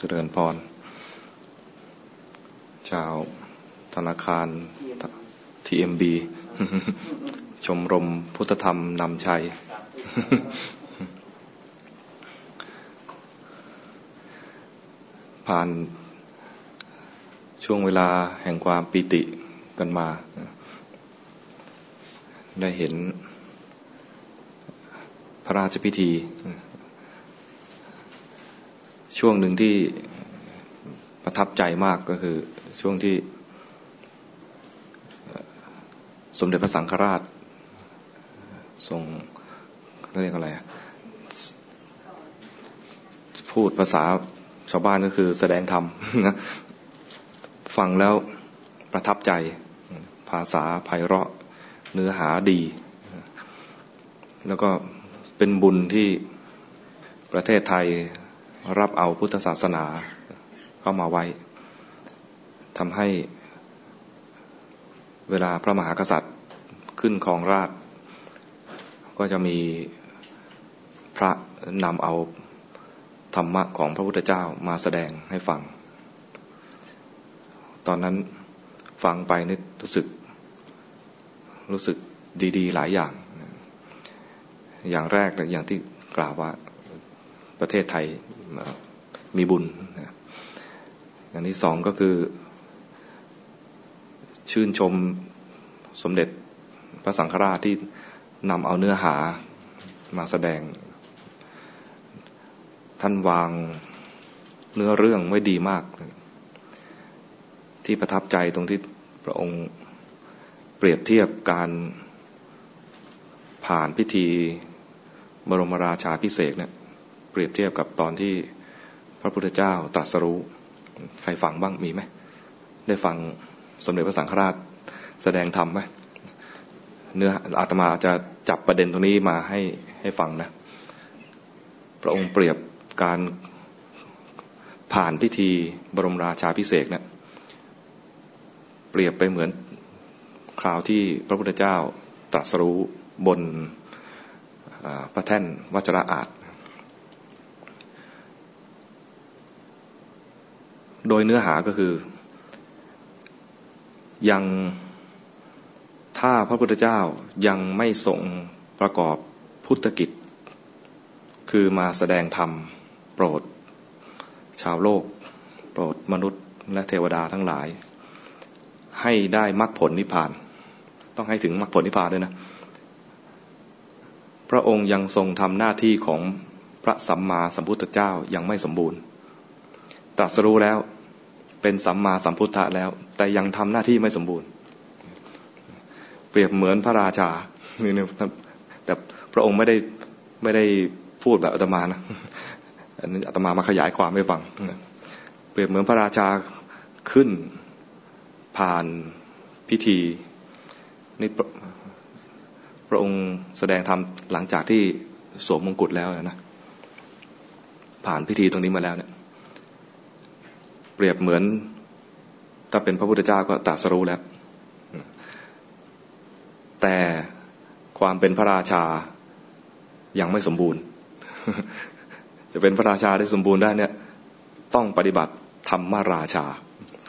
เจริญพร ชาวธนาคาร TMB ชมรมพุทธธรรมนำชัย ผ่านช่วงเวลาแห่งความปิติกันมา ได้เห็นพระราชพิธี ช่วงหนึ่งที่ประทับใจมากก็คือช่วงที่ สมเด็จพระสังฆราชทรงเรียกอะไรพูดภาษาชาวบ้านก็คือแสดงธรรมนะฟังแล้วประทับใจภาษาไพเราะเนื้อหาดี แล้วก็เป็นบุญที่ประเทศไทย รับเอาพุทธศาสนาเข้ามาไว้ทำให้เวลาพระมหากษัตริย์ขึ้นครองราช ก็จะมีพระนำเอาธรรมะของพระพุทธเจ้ามาแสดงให้ฟัง ตอนนั้นฟังไปนึกรู้สึก รู้สึกดี ๆ หลายอย่าง อย่างแรกอย่างที่กล่าวว่า ประเทศไทยมีบุญอย่างที่สองก็คือ ชื่นชมสมเด็จพระสังฆราชที่นำเอาเนื้อหามาแสดง ท่านวางเนื้อเรื่องไว้ดีมาก ที่ประทับใจตรงที่พระองค์เปรียบเทียบการผ่านพิธีบรมราชาพิเศษเนี่ย ปรียบเทียบกับตอนที่พระพุทธเจ้าตรัสรู้ ใครฟังบ้างมีไหมได้ฟังสมเด็จพระสังฆราชแสดงธรรมไหมเนื้ออาตมาจะจับประเด็นตรงนี้มาให้ให้ฟังนะ พระองค์เปรียบการผ่านพิธีบรมราชาพิเศษเนะี่ยเปรียบไปเหมือนคราวที่พระพุทธเจ้าตรัสรู้บนพระแท่นวัจระอาจ โดยเนื้อหาก็คือ ยังถ้าพระพุทธเจ้ายังไม่ทรงประกอบพุทธกิจ คือมาแสดงธรรมโปรด ชาวโลก โปรดมนุษย์และเทวดาทั้งหลาย ให้ได้มรรคผลนิพพาน ต้องให้ถึงมรรคผลนิพพานด้วยนะ พระองค์ยังทรงทำหน้าที่ของพระสัมมาสัมพุทธเจ้ายังไม่สมบูรณ์ตรัสรู้แล้ว เป็นสัมมาสัมพุทธะแล้ว แต่ยังทำหน้าที่ไม่สมบูรณ์ เปรียบเหมือนพระราชานี่นะแต่พระองค์ไม่ได้ไม่ได้พูดแบบอาตมานะอันนี้อาตมามาขยายความให้ฟังเปรียบเหมือนพระราชาขึ้นผ่านพิธีนี่พระองค์แสดงธรรมหลังจากที่สวมมงกุฎแล้วนะผ่านพิธีตรงนี้มาแล้วเนี่ย เปรียบเหมือน ถ้าเป็นพระพุทธเจ้าก็ตรัสรู้แล้ว แต่ความเป็นพระราชายังไม่สมบูรณ์ จะเป็นพระราชาได้สมบูรณ์ได้เนี่ย ต้องปฏิบัติธรรมราชา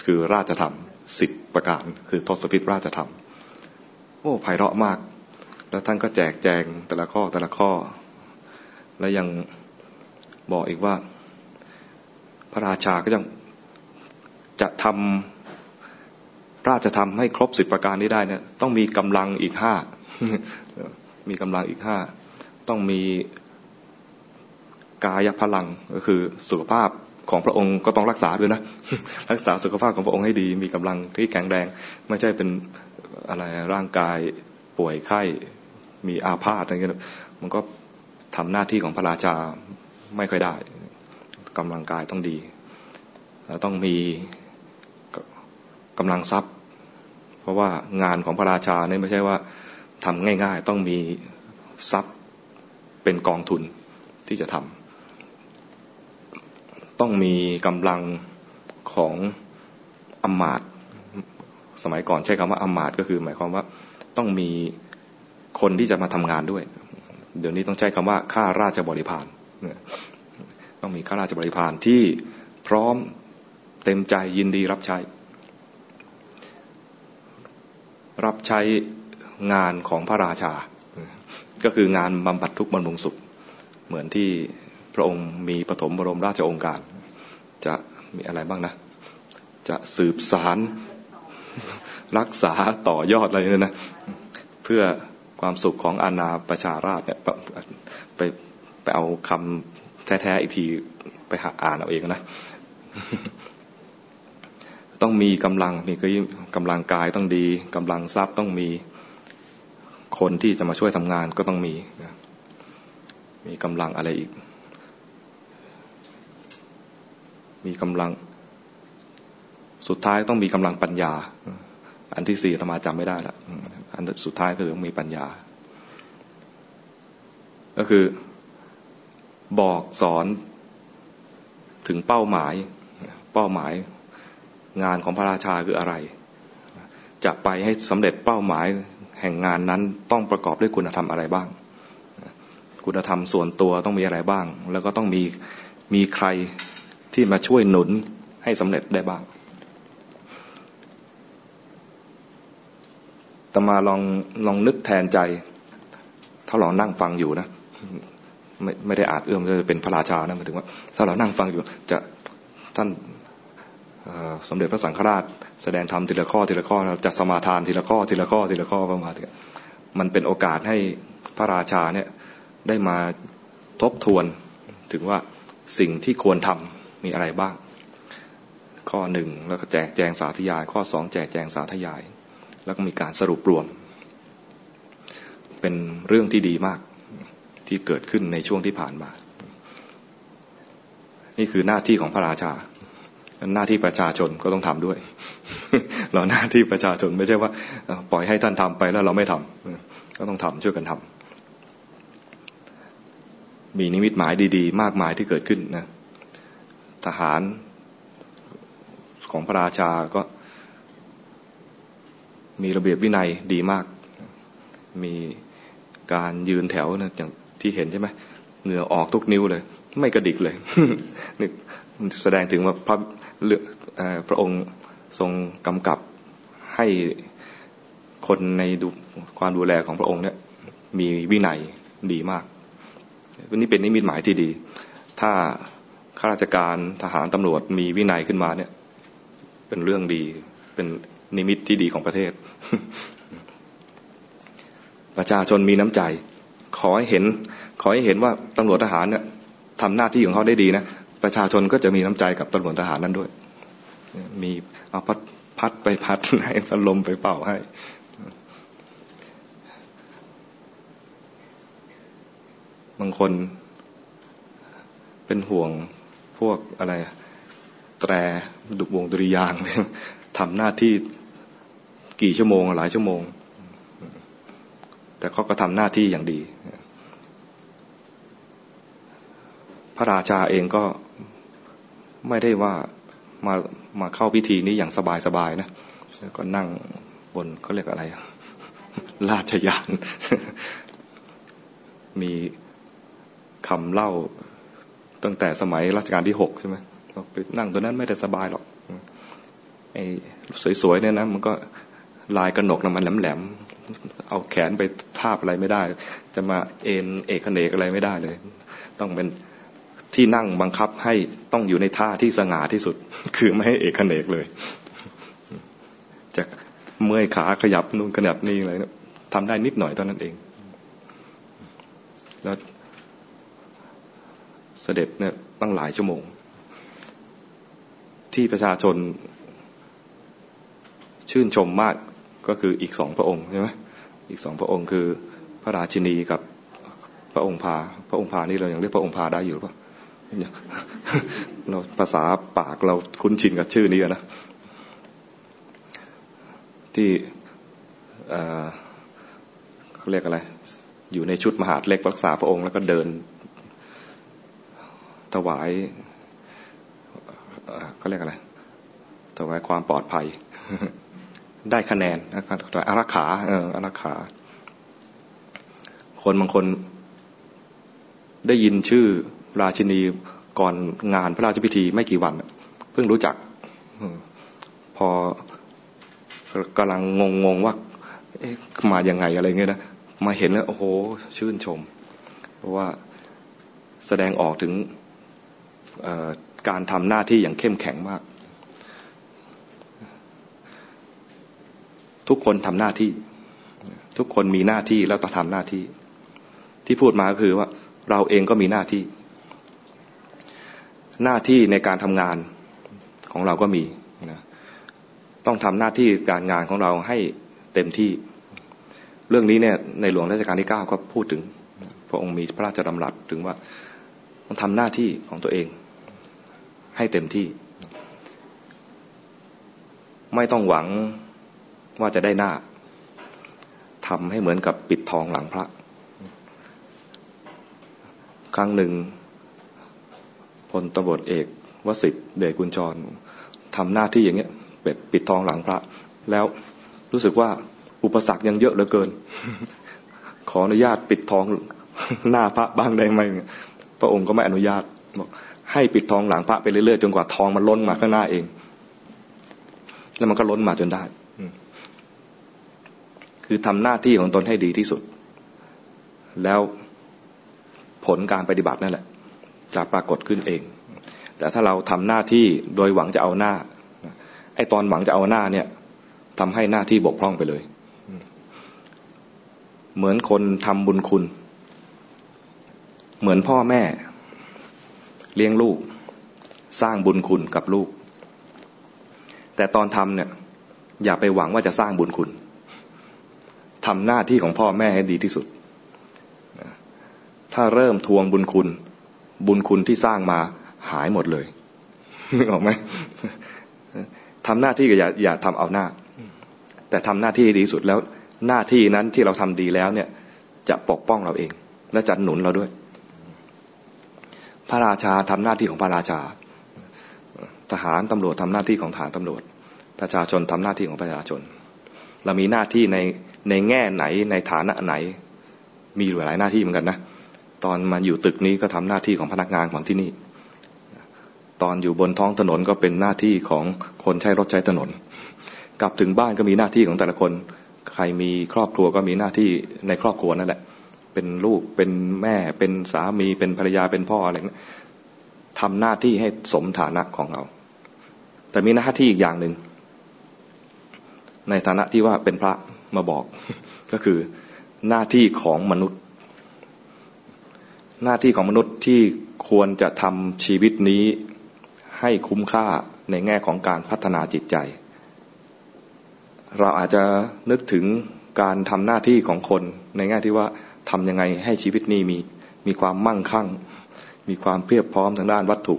คือราชธรรมสิบประการ คือทศพิธราชธรรม โอ้ไพเราะมาก แล้วท่านก็แจกแจงแต่ละข้อแต่ละข้อ และยังบอกอีกว่า พระราชาก็ยัง จะทำราชธรรมให้ครบสิบประการนี้ได้เนี่ยต้องมีกำลังอีกห้ามีกำลังอีกห้าต้องมีกายพลังก็คือสุขภาพของพระองค์ก็ต้องรักษาด้วยนะ รักษาสุขภาพของพระองค์ให้ดี มีกำลังที่แข็งแรง ไม่ใช่เป็นอะไรร่างกายป่วยไข้ มีอาพาธอะไรเงี้ยมันก็ทำหน้าที่ของพระราชาไม่ค่อยได้กำลังกายต้องดี ต้องมี กำลังทรัพย์ เพราะว่างานของพระราชาเนี่ยไม่ใช่ว่าทำง่ายๆ ต้องมีทรัพย์เป็นกองทุนที่จะทำต้องมีกำลังของอมาตสมัยก่อนใช้คำว่าอมาตก็คือ หมายความว่าต้องมีคนที่จะมาทำงานด้วย เดี๋ยวนี้ต้องใช้คำว่าข้าราชบริพารต้องมีข้าราชบริพารที่พร้อมเต็มใจยินดีรับใช้ รับใช้งานของพระราชา ก็คืองานบำบัดทุกข์บำรุงสุข เหมือนที่พระองค์มีปฐมบรมราชองค์การ จะมีอะไรบ้างนะ จะสืบสารรักษาต่อยอดอะไรเนี่ยนะ เพื่อความสุขของอาณาประชาราชเนี่ยไปไปเอาคำแท้ๆอีกทีไปหาอ่านเอาเองนะ ต้องมีกำลังมีคือกำลังกายต้องดีกำลังทรัพย์ต้องมี คนที่จะมาช่วยทำงานก็ต้องมีมีกำลังอะไรอีก มีกำลัง สุดท้ายต้องมีกำลังปัญญา อันที่สี่เรามาจำไม่ได้ละอันสุดท้ายก็คือต้องมีปัญญา ก็คือบอกสอนถึงเป้าหมาย เป้าหมาย งานของพระราชาคืออะไร จะไปให้สำเร็จเป้าหมายแห่งงานนั้นต้องประกอบด้วยคุณธรรมอะไรบ้าง คุณธรรมส่วนตัวต้องมีอะไรบ้าง แล้วก็ต้องมีมีใครที่มาช่วยหนุนให้สำเร็จได้บ้างแต่มาลองลองนึกแทนใจถ้าเรานั่งฟังอยู่นะไม่ไม่ได้อาจเอื้อมจะเป็นพระราชานะหมายถึงว่า ถ้าเรานั่งฟังอยู่จะท่าน สมเด็จพระสังฆราช แสดงธรรมทีละข้อทีละข้อเราจะสมาทานทีละข้อทีละข้อทีละข้อประมาณมันเป็นโอกาสให้พระราชาเนี่ยได้มาทบทวนถึงว่าสิ่งที่ควรทำมีอะไรบ้าง ข้อหนึ่งแล้วก็แจกแจงสาธยาย ข้อสองแจกแจงสาธยาย แล้วก็มีการสรุปรวม เป็นเรื่องที่ดีมากที่เกิดขึ้นในช่วงที่ผ่านมา นี่คือหน้าที่ของพระราชา หน้าที่ประชาชนก็ต้องทำด้วย เราหน้าที่ประชาชนไม่ใช่ว่า ปล่อยให้ท่านทำไปแล้วเราไม่ทำก็ต้องทำช่วยกันทำมีนิมิตหมายดี ๆ มากมายที่เกิดขึ้นนะทหารของพระราชาก็มีระเบียบวินัยดีมาก มีการยืนแถวนะอย่างที่เห็นใช่ไหมเหงื่อออกทุกนิ้วเลย ไม่กระดิกเลยนี่แสดงถึงว่าพระ พระองค์ทรงกำกับให้คนในดูความดูแลของพระองค์เนี่ยมีวินัยดีมากวันนี้เป็นนิมิตหมายที่ดี ถ้าข้าราชการทหารตำรวจมีวินัยขึ้นมาเนี่ย เป็นเรื่องดี เป็นนิมิตที่ดีของประเทศ ประชาชนมีน้ำใจ ขอให้เห็น ขอให้เห็นว่าตำรวจทหารเนี่ยทำหน้าที่ของเขาได้ดีนะ ประชาชนก็จะมีน้ำใจกับตำรวจทหารนั้นด้วย มีเอาพัดพัดไปพัดให้พัดลมไปเป่าให้ บางคนเป็นห่วงพวกอะไร แตรดุวงดุริยางทำหน้าที่กี่ชั่วโมงหลายชั่วโมง แต่เขาก็ทำหน้าที่อย่างดี พระราชาเองก็ ไม่ได้ว่ามามาเข้าพิธีนี้อย่างสบายสบายนะก็นั่งบนเขาเรียกอะไร ราชยาน มีคำเล่าตั้งแต่สมัยรัชกาลที่หกใช่ไหมไปนั่งตัวนั้นไม่ได้สบายหรอกไอ้สวยๆเนี่ยนะมันก็ลายกระหนกนะมันแหลมๆเอาแขนไปทาบอะไรไม่ได้ จะมาเอ็นเอกเนกอะไรไม่ได้เลย ต้องเป็น ที่นั่งบังคับให้ต้องอยู่ในท่าที่สง่าที่สุด คือไม่ให้เอกเนกเลย จะเมื่อยขาขยับนู่นขยับนี่อะไรทำได้นิดหน่อยเท่านั้นเอง แล้วเสด็จเนี่ยตั้งหลายชั่วโมง ที่ประชาชนชื่นชมมากก็คืออีกสองพระองค์ใช่ไหมอีกสองพระองค์คือพระราชินีกับพระองค์พา พระองค์พานี่เรายังเรียกพระองค์พาได้อยู่หรือเปล่า เราภาษาปากเราคุ้นชินกับชื่อนี้นะที่เขาเรียกอะไร อยู่ในชุดมหาดเล็กรักษาพระองค์ แล้วก็เดิน ถวายเขาเรียกอะไร ถวายความปลอดภัย ได้คะแนนนะครับอารักขาเอออารักขา คนบางคนได้ยินชื่อ ราชินีก่อนงานพระราชพิธีไม่กี่วันเพิ่งรู้จักพอกำลังงงๆว่ามายังไงอะไรเงี้ยนะมาเห็นแล้วโอ้โหชื่นชม เพราะว่าแสดงออกถึงการทำหน้าที่อย่างเข้มแข็งมาก ทุกคนทำหน้าที่ ทุกคนมีหน้าที่แล้วต้องทำหน้าที่ ที่พูดมาก็คือว่าเราเองก็มีหน้าที่ หน้าที่ในการทำงานของเราก็มีนะต้องทำหน้าที่การงานของเราให้เต็มที่ เรื่องนี้เนี่ยในหลวงรัชกาลที่เก้าก็พูดถึง พระองค์มีพระราชดำรัสถึงว่าต้องทำหน้าที่ของตัวเอง ให้เต็มที่ ไม่ต้องหวังว่าจะได้หน้าทำให้เหมือนกับปิดทองหลังพระ ครั้งหนึ่ง พลตบรเอกวสิทธิ์เดชกุญจรทำหน้าที่อย่างเงี้ยเป็ดปิดทองหลังพระ แล้วรู้สึกว่าอุปสรรคยังเยอะเหลือเกิน ขออนุญาตปิดทองหน้าพระบ้างได้ไหมพระองค์ก็ไม่อนุญาตบอกให้ปิดทองหลังพระไปเรื่อยๆจนกว่าทองมันล้นมาข้างหน้าเอง แล้วมันก็ล้นมาจนได้คือทำหน้าที่ของตนให้ดีที่สุด แล้วผลการปฏิบัตินั่นแหละ จะปรากฏขึ้นเอง แต่ถ้าเราทำหน้าที่โดยหวังจะเอาหน้า ไอ้ตอนหวังจะเอาหน้าเนี่ยทำให้หน้าที่บกพร่องไปเลย เหมือนคนทำบุญคุณ เหมือนพ่อแม่ เลี้ยงลูก สร้างบุญคุณกับลูก แต่ตอนทำเนี่ย อย่าไปหวังว่าจะสร้างบุญคุณทำหน้าที่ของพ่อแม่ให้ดีที่สุด ถ้าเริ่มทวงบุญคุณ บุญคุณที่สร้างมาหายหมดเลยนึกออกไหมทำหน้าที่ก็อย่าอย่าทำเอาหน้า แต่ทำหน้าที่ดีสุดแล้วหน้าที่นั้นที่เราทำดีแล้วเนี่ย จะปกป้องเราเอง และจะหนุนเราด้วย พระราชาทำหน้าที่ของพระราชา ทหารตำรวจทำหน้าที่ของทหารตำรวจ ประชาชนทำหน้าที่ของประชาชน เรามีหน้าที่ในในแง่ไหนในฐานะไหน มีหลายหน้าที่เหมือนกันนะ ตอนมาอยู่ตึกนี้ก็ทำหน้าที่ของพนักงานของที่นี่ ตอนอยู่บนท้องถนนก็เป็นหน้าที่ของคนใช้รถใช้ถนน กลับถึงบ้านก็มีหน้าที่ของแต่ละคน ใครมีครอบครัวก็มีหน้าที่ในครอบครัวนั่นแหละ เป็นลูกเป็นแม่เป็นสามีเป็นภรรยาเป็นพ่ออะไรเงี้ยทำหน้าที่ให้สมฐานะของเรา แต่มีหน้าที่อีกอย่างหนึ่งในฐานะที่ว่าเป็นพระมาบอกก็คือหน้าที่ของมนุษย์ หน้าที่ของมนุษย์ที่ควรจะทำชีวิตนี้ให้คุ้มค่าในแง่ของการพัฒนาจิตใจ เราอาจจะนึกถึงการทำหน้าที่ของคนในแง่ที่ว่าทำยังไงให้ชีวิตนี้มีมีความมั่งคั่ง มีความเพียบพร้อมทางด้านวัตถุ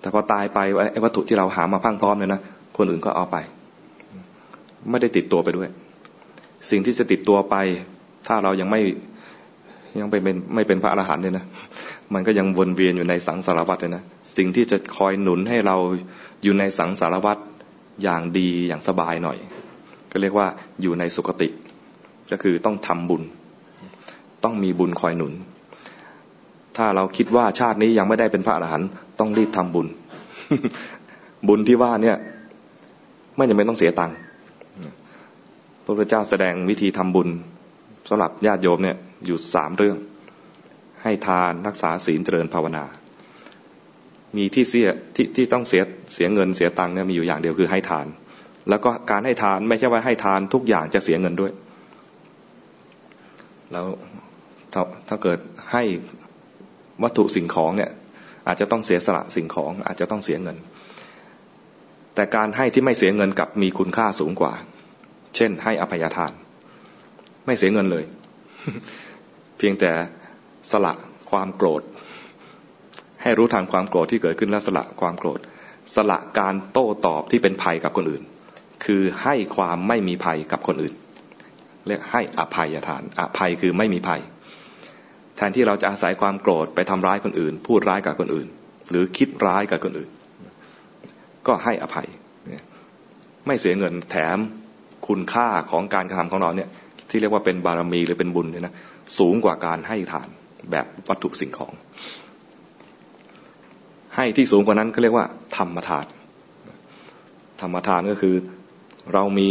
แต่พอตายไปไอ้วัตถุที่เราหามาพังพร้อมเนี่ยนะคนอื่นก็เอาไป ไม่ได้ติดตัวไปด้วย สิ่งที่จะติดตัวไป ถ้าเรายังไม่ ยังไปเป็นไม่เป็นพระอรหันต์เนี่ยนะ มันก็ยังวนเวียนอยู่ในสังสารวัฏเลยนะ สิ่งที่จะคอยหนุนให้เราอยู่ในสังสารวัฏอย่างดีอย่างสบายหน่อย ก็เรียกว่าอยู่ในสุคติ ก็คือต้องทำบุญ ต้องมีบุญคอยหนุน ถ้าเราคิดว่าชาตินี้ยังไม่ได้เป็นพระอรหันต์ต้องรีบทำบุญ บุญที่ว่าเนี่ยไม่จำเป็นต้องเสียตังค์พระพุทธเจ้าแสดงวิธีทำบุญ สำหรับญาติโยมเนี่ยอยู่สามเรื่อง ให้ทานรักษาศีลเจริญภาวนา มีที่เสียที่ที่ต้องเสียเสียเงินเสียตังค์เนี่ยมีอยู่อย่างเดียวคือให้ทาน แล้วก็การให้ทานไม่ใช่ว่าให้ทานทุกอย่างจะเสียเงินด้วย แล้วถ้าถ้าเกิดให้วัตถุสิ่งของเนี่ยอาจจะต้องเสียสละสิ่งของอาจจะต้องเสียเงิน แต่การให้ที่ไม่เสียเงินกับมีคุณค่าสูงกว่า เช่น ให้อภัยทาน ไม่เสียเงินเลย เพียงแต่สละความโกรธ ให้รู้ทางความโกรธที่เกิดขึ้นแล้วสละความโกรธ สละการโต้ตอบที่เป็นภัยกับคนอื่น คือให้ความไม่มีภัยกับคนอื่น เรียกให้อภัยทานอภัยคือไม่มีภัย แทนที่เราจะอาศัยความโกรธไปทำร้ายคนอื่น พูดร้ายกับคนอื่น หรือคิดร้ายกับคนอื่น ก็ให้อภัย ไม่เสียเงินแถมคุณค่าของการกระทำของเราเนี่ย ที่เรียกว่าเป็นบารมีหรือเป็นบุญเนี่ยนะสูงกว่าการให้ทานแบบวัตถุสิ่งของ ให้ที่สูงกว่านั้นก็เรียกว่า ธรรมทาน ธรรมทานก็คือเรามี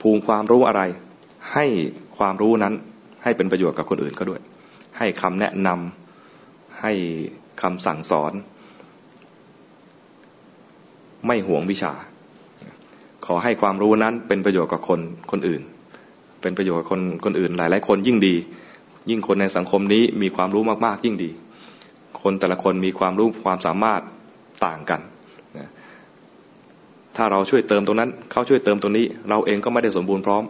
ภูมิความรู้อะไร ให้ความรู้นั้นให้เป็นประโยชน์กับคนอื่นก็ด้วย ให้คำแนะนำให้คำสั่งสอน ไม่หวงวิชา ขอให้ความรู้นั้นเป็นประโยชน์กับคนคนอื่น เป็นประโยชน์กับคนคนอื่นหลายๆคนยิ่งดี ยิ่งคนในสังคมนี้มีความรู้มากๆยิ่งดี คนแต่ละคนมีความรู้ความสามารถต่างกันถ้าเราช่วยเติมตรงนั้นเขาช่วยเติมตรงนี้ เราเองก็ไม่ได้สมบูรณ์พร้อม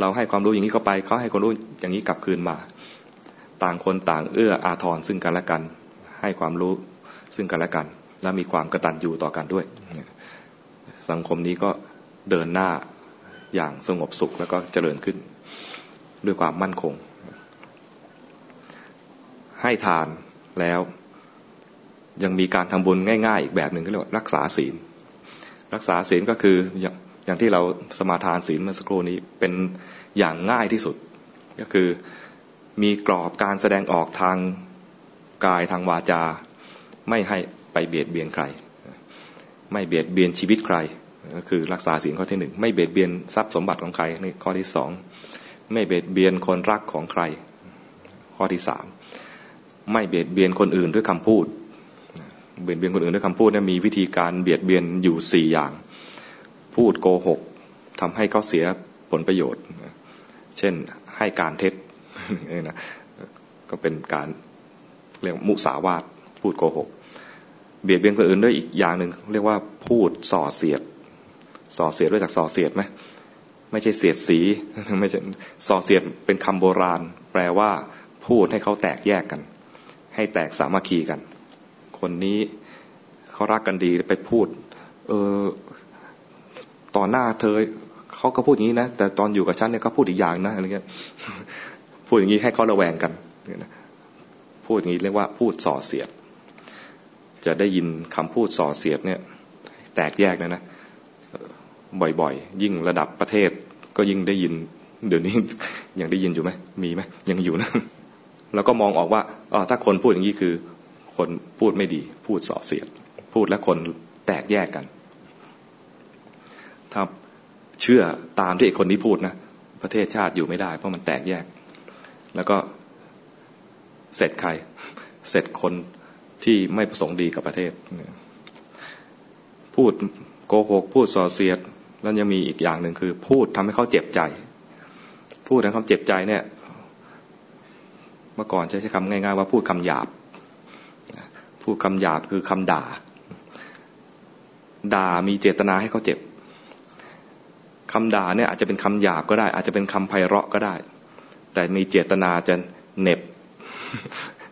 เราให้ความรู้อย่างนี้เข้าไปเขาให้ความรู้อย่างนี้กลับคืนมา ต่างคนต่างเอื้ออาทรซึ่งกันและกัน ให้ความรู้ซึ่งกันและกัน และมีความกระตันอยู่ต่อกันด้วย สังคมนี้ก็เดินหน้า อย่างสงบสุขแล้วก็เจริญขึ้น ด้วยความมั่นคง ให้ทานแล้วยังมีการทำบุญง่ายๆ อีกแบบหนึ่งก็เรียกว่ารักษาศีล รักษาศีลก็คืออย่างที่เราสมาทานศีลเมื่อสักครู่นี้เป็นอย่างง่ายที่สุด ก็คือมีกรอบการแสดงออกทางกายทางวาจา ไม่ให้ไปเบียดเบียนใคร ไม่เบียดเบียนชีวิตใคร ก็คือรักษาศีลข้อที่หนึ่งไม่เบียดเบียนทรัพย์สมบัติของใครนี่ข้อที่สองไม่เบียดเบียนคนรักของใคร ข้อที่สามไม่เบียดเบียนคนอื่นด้วยคำพูด เบียดเบียนคนอื่นด้วยคำพูดเนี่ยมีวิธีการเบียดเบียนอยู่สี่อย่าง พูดโกหกทำให้เขาเสียผลประโยชน์ เช่นให้การเท็จนะก็เป็นการเรียกมุสาวาทพูดโกหก เบียดเบียนคนอื่นด้วยอีกอย่างหนึ่งเรียกว่าพูดส่อเสียด ส่อเสียดด้วยจากส่อเสียดไหมไม่ใช่เสียดสีไม่ใช่ส่อเสียดเป็นคำโบราณ แปลว่า พูดให้เขาแตกแยกกัน ให้แตกสามัคคีกัน คนนี้เขารักกันดีไปพูด เออต่อหน้าเธอเขาก็พูดอย่างนี้นะแต่ตอนอยู่กับฉันเนี่ยเขาพูดอีกอย่างนะอะไรเงี้ยพูดอย่างนี้ให้เขาระแวงกันพูดอย่างนี้เรียกว่าพูดส่อเสียด จะได้ยินคำพูดส่อเสียดเนี่ย แตกแยกนะนะ บ่อยๆ ยิ่งระดับประเทศก็ยิ่งได้ยิน เดี๋ยวนี้ยังได้ยินอยู่ไหมมีไหมยังอยู่นะแล้วก็มองออกว่าอ๋อถ้าคนพูดอย่างนี้คือ คนพูดไม่ดี พูดส่อเสียด พูดแล้วคนแตกแยกกัน ถ้าเชื่อตามที่ไอ้คนนี้พูดนะประเทศชาติอยู่ไม่ได้ เพราะมันแตกแยก แล้วก็เสร็จใคร เสร็จคนที่ไม่ประสงค์ดีกับประเทศ พูดโกหก พูดส่อเสียด แล้วยังมีอีกอย่างหนึ่งคือ พูดทำให้เขาเจ็บใจ พูดทำให้เขาเจ็บใจเนี่ย เมื่อก่อนใช้คำง่ายๆว่าพูดคำหยาบ พูดคำหยาบคือคำด่า ด่ามีเจตนาให้เขาเจ็บคำด่าเนี่ยอาจจะเป็นคำหยาบก็ได้ อาจจะเป็นคำไพเราะก็ได้ แต่มีเจตนาจะเน็บ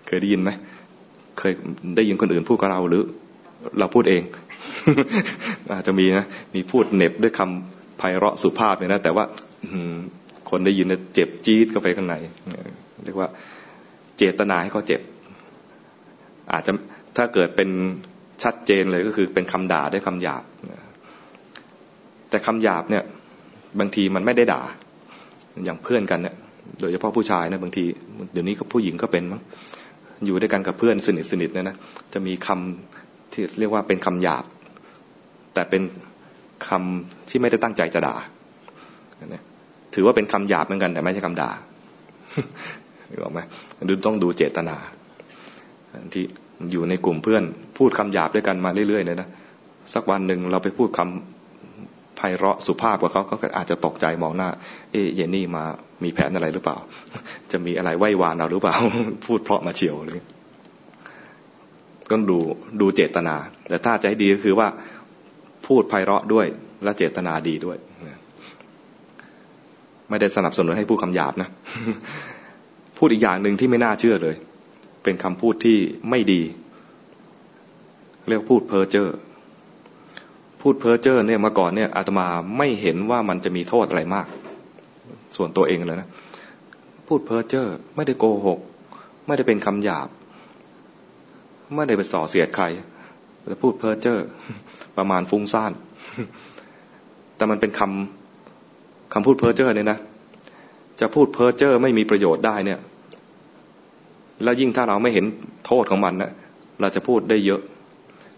เคยได้ยินไหม เคยได้ยินคนอื่นพูดกับเราหรือ เราพูดเอง อาจจะมีนะมีพูดเน็บด้วยคำไพเราะสุภาพเนี่ยนะแต่ว่าคนได้ยินเจ็บจี๊ดเข้าไปข้างในเรียกว่าเจตนาให้เขาเจ็บ อาจจะถ้าเกิดเป็นชัดเจนเลยก็คือเป็นคำด่าด้วยคำหยาบแต่คำหยาบเนี่ย บางทีมันไม่ได้ด่า อย่างเพื่อนกันเนี่ยโดยเฉพาะผู้ชายนะบางที เดี๋ยวนี้ก็ผู้หญิงก็เป็นมั้งอยู่ด้วยกันกับเพื่อนสนิทสนิทเนี่ยนะจะมีคำที่เรียกว่าเป็นคำหยาบ แต่เป็นคำที่ไม่ได้ตั้งใจจะด่าถือว่าเป็นคำหยาบเหมือนกันแต่ไม่ใช่คำด่ารู้ไหมดูต้องดูเจตนาที่อยู่ในกลุ่มเพื่อน พูดคำหยาบด้วยกันมาเรื่อยๆเลยนะสักวันหนึ่งเราไปพูดคำไพเราะสุภาพกับเขาเขาก็อาจจะตกใจมองหน้า เอ๊เยนนี่มามีแผนอะไรหรือเปล่า จะมีอะไรไหว้วานเราหรือเปล่า พูดเพราะมาเฉียวเลยก็ดูดูเจตนา แต่ถ้าจะให้ดีก็คือว่า พูดไพเราะด้วย และเจตนาดีด้วยไม่ได้สนับสนุนให้พูดคำหยาบนะ พูดอีกอย่างหนึ่งที่ไม่น่าเชื่อเลย เป็นคำพูดที่ไม่ดี เรียกพูดเพ้อเจ้อพูดเพ้อเจ้อเนี่ยมาก่อนเนี่ยอาตมาไม่เห็นว่ามันจะมีโทษอะไรมาก ส่วนตัวเองเลยนะพูดเพ้อเจ้อไม่ได้โกหก ไม่ได้เป็นคำหยาบ ไม่ได้ไปส่อเสียดใครแต่พูดเพ้อเจ้อ ประมาณฟุ้งซ่าน แต่มันเป็นคำคำพูดเพ้อเจ้อเนี่ยนะ จะพูดเพ้อเจ้อไม่มีประโยชน์ได้เนี่ย แล้วยิ่งถ้าเราไม่เห็นโทษของมันนะเราจะพูดได้เยอะ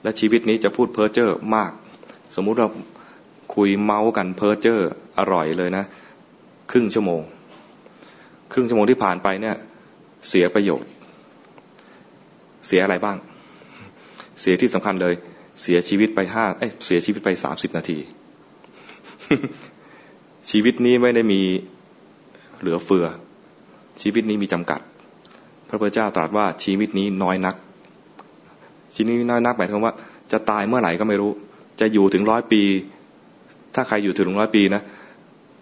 และชีวิตนี้จะพูดเพ้อเจ้อมาก สมมุติเราคุยเมาส์กันเพ้อเจ้ออร่อยเลยนะ ครึ่งชั่วโมง ครึ่งชั่วโมงที่ผ่านไปเนี่ย เสียประโยชน์ เสียอะไรบ้าง เสียที่สำคัญเลย เสียชีวิตไปห้าเอ้ยเสียชีวิตไปสามสิบนาที ชีวิตนี้ไม่ได้มีเหลือเฟือ ชีวิตนี้มีจำกัด พระพุทธเจ้าตรัสว่าชีวิตนี้น้อยนัก ชีวิตนี้น้อยนักหมายถึงว่า จะตายเมื่อไหร่ก็ไม่รู้ จะอยู่ถึงร้อยปี ถ้าใครอยู่ถึงร้อยปีนะ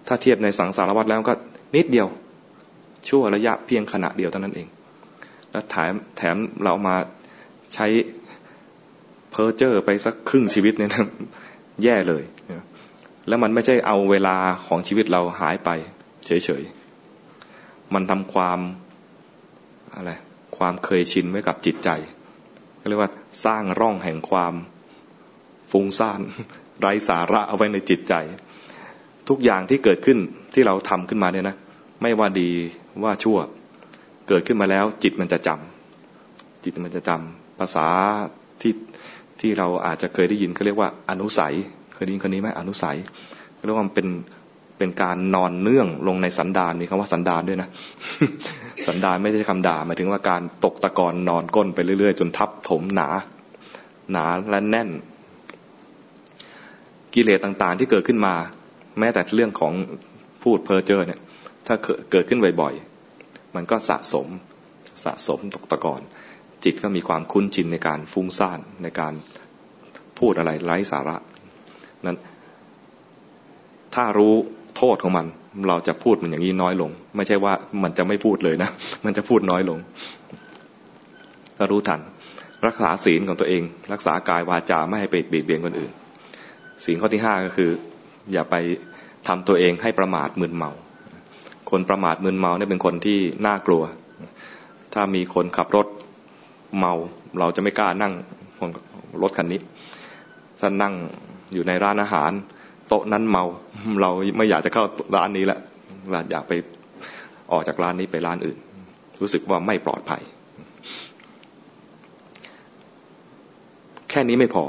ถ้าเทียบในสังสารวัฏแล้วก็นิดเดียว ชั่วระยะเพียงขณะเดียวเท่านั้นเอง แล้วแถมแถมเรามาใช้ เพอร์เจอร์ไปสักครึ่งชีวิตเนี่ยนะแย่เลยแล้วมันไม่ใช่เอาเวลาของชีวิตเราหายไป เฉยๆ มันทำความอะไรความเคยชินไว้กับจิตใจเรียกว่าสร้างร่องแห่งความฟุ้งซ่านไร้สาระเอาไว้ในจิตใจ ทุกอย่างที่เกิดขึ้นที่เราทำขึ้นมาเนี่ยนะไม่ว่าดีว่าชั่ว เกิดขึ้นมาแล้ว จิตมันจะจำจิตมันจะจำภาษาที่ ที่เราอาจจะเคยได้ยินเขาเรียกว่าอนุสัย เคยได้ยินคนนี้ไหมอนุสัยเรียกว่าเป็นเป็นการนอนเนื่องลงในสันดานมีคำว่าสันดานด้วยนะ สันดานไม่ใช่คำด่าหมายถึงว่าการตกตะกอนนอนก้นไปเรื่อยๆ จนทับถมหนา หนาและแน่น กิเลสต่างๆ ที่เกิดขึ้นมา แม้แต่เรื่องของพูดเพ้อเจ้อเนี่ย ถ้าเกิดขึ้นบ่อยๆ มันก็สะสมสะสมตกตะกอน จิตก็มีความคุ้นชินในการฟุ้งซ่านในการพูดอะไรไร้สาระนั้นถ้ารู้โทษของมัน เราจะพูดมันอย่างนี้น้อยลง ไม่ใช่ว่ามันจะไม่พูดเลยนะ มันจะพูดน้อยลง ก็รู้ทัน รักษาศีลของตัวเอง รักษากายวาจาไม่ให้ไปเบียดเบียนคนอื่นศีลข้อที่ห้าก็คือ อย่าไปทำตัวเองให้ประมาทมึนเมา คนประมาทมึนเมาเนี่ยเป็นคนที่น่ากลัว ถ้ามีคนขับรถ เมาเราจะไม่กล้านั่งรถคันนี้ถ้านั่งอยู่ในร้านอาหาร โต๊ะนั้นเมา เราไม่อยากจะเข้าร้านนี้แล้วเราอยากไปออกจากร้านนี้ไปร้านอื่น รู้สึกว่าไม่ปลอดภัย แค่นี้ไม่พอ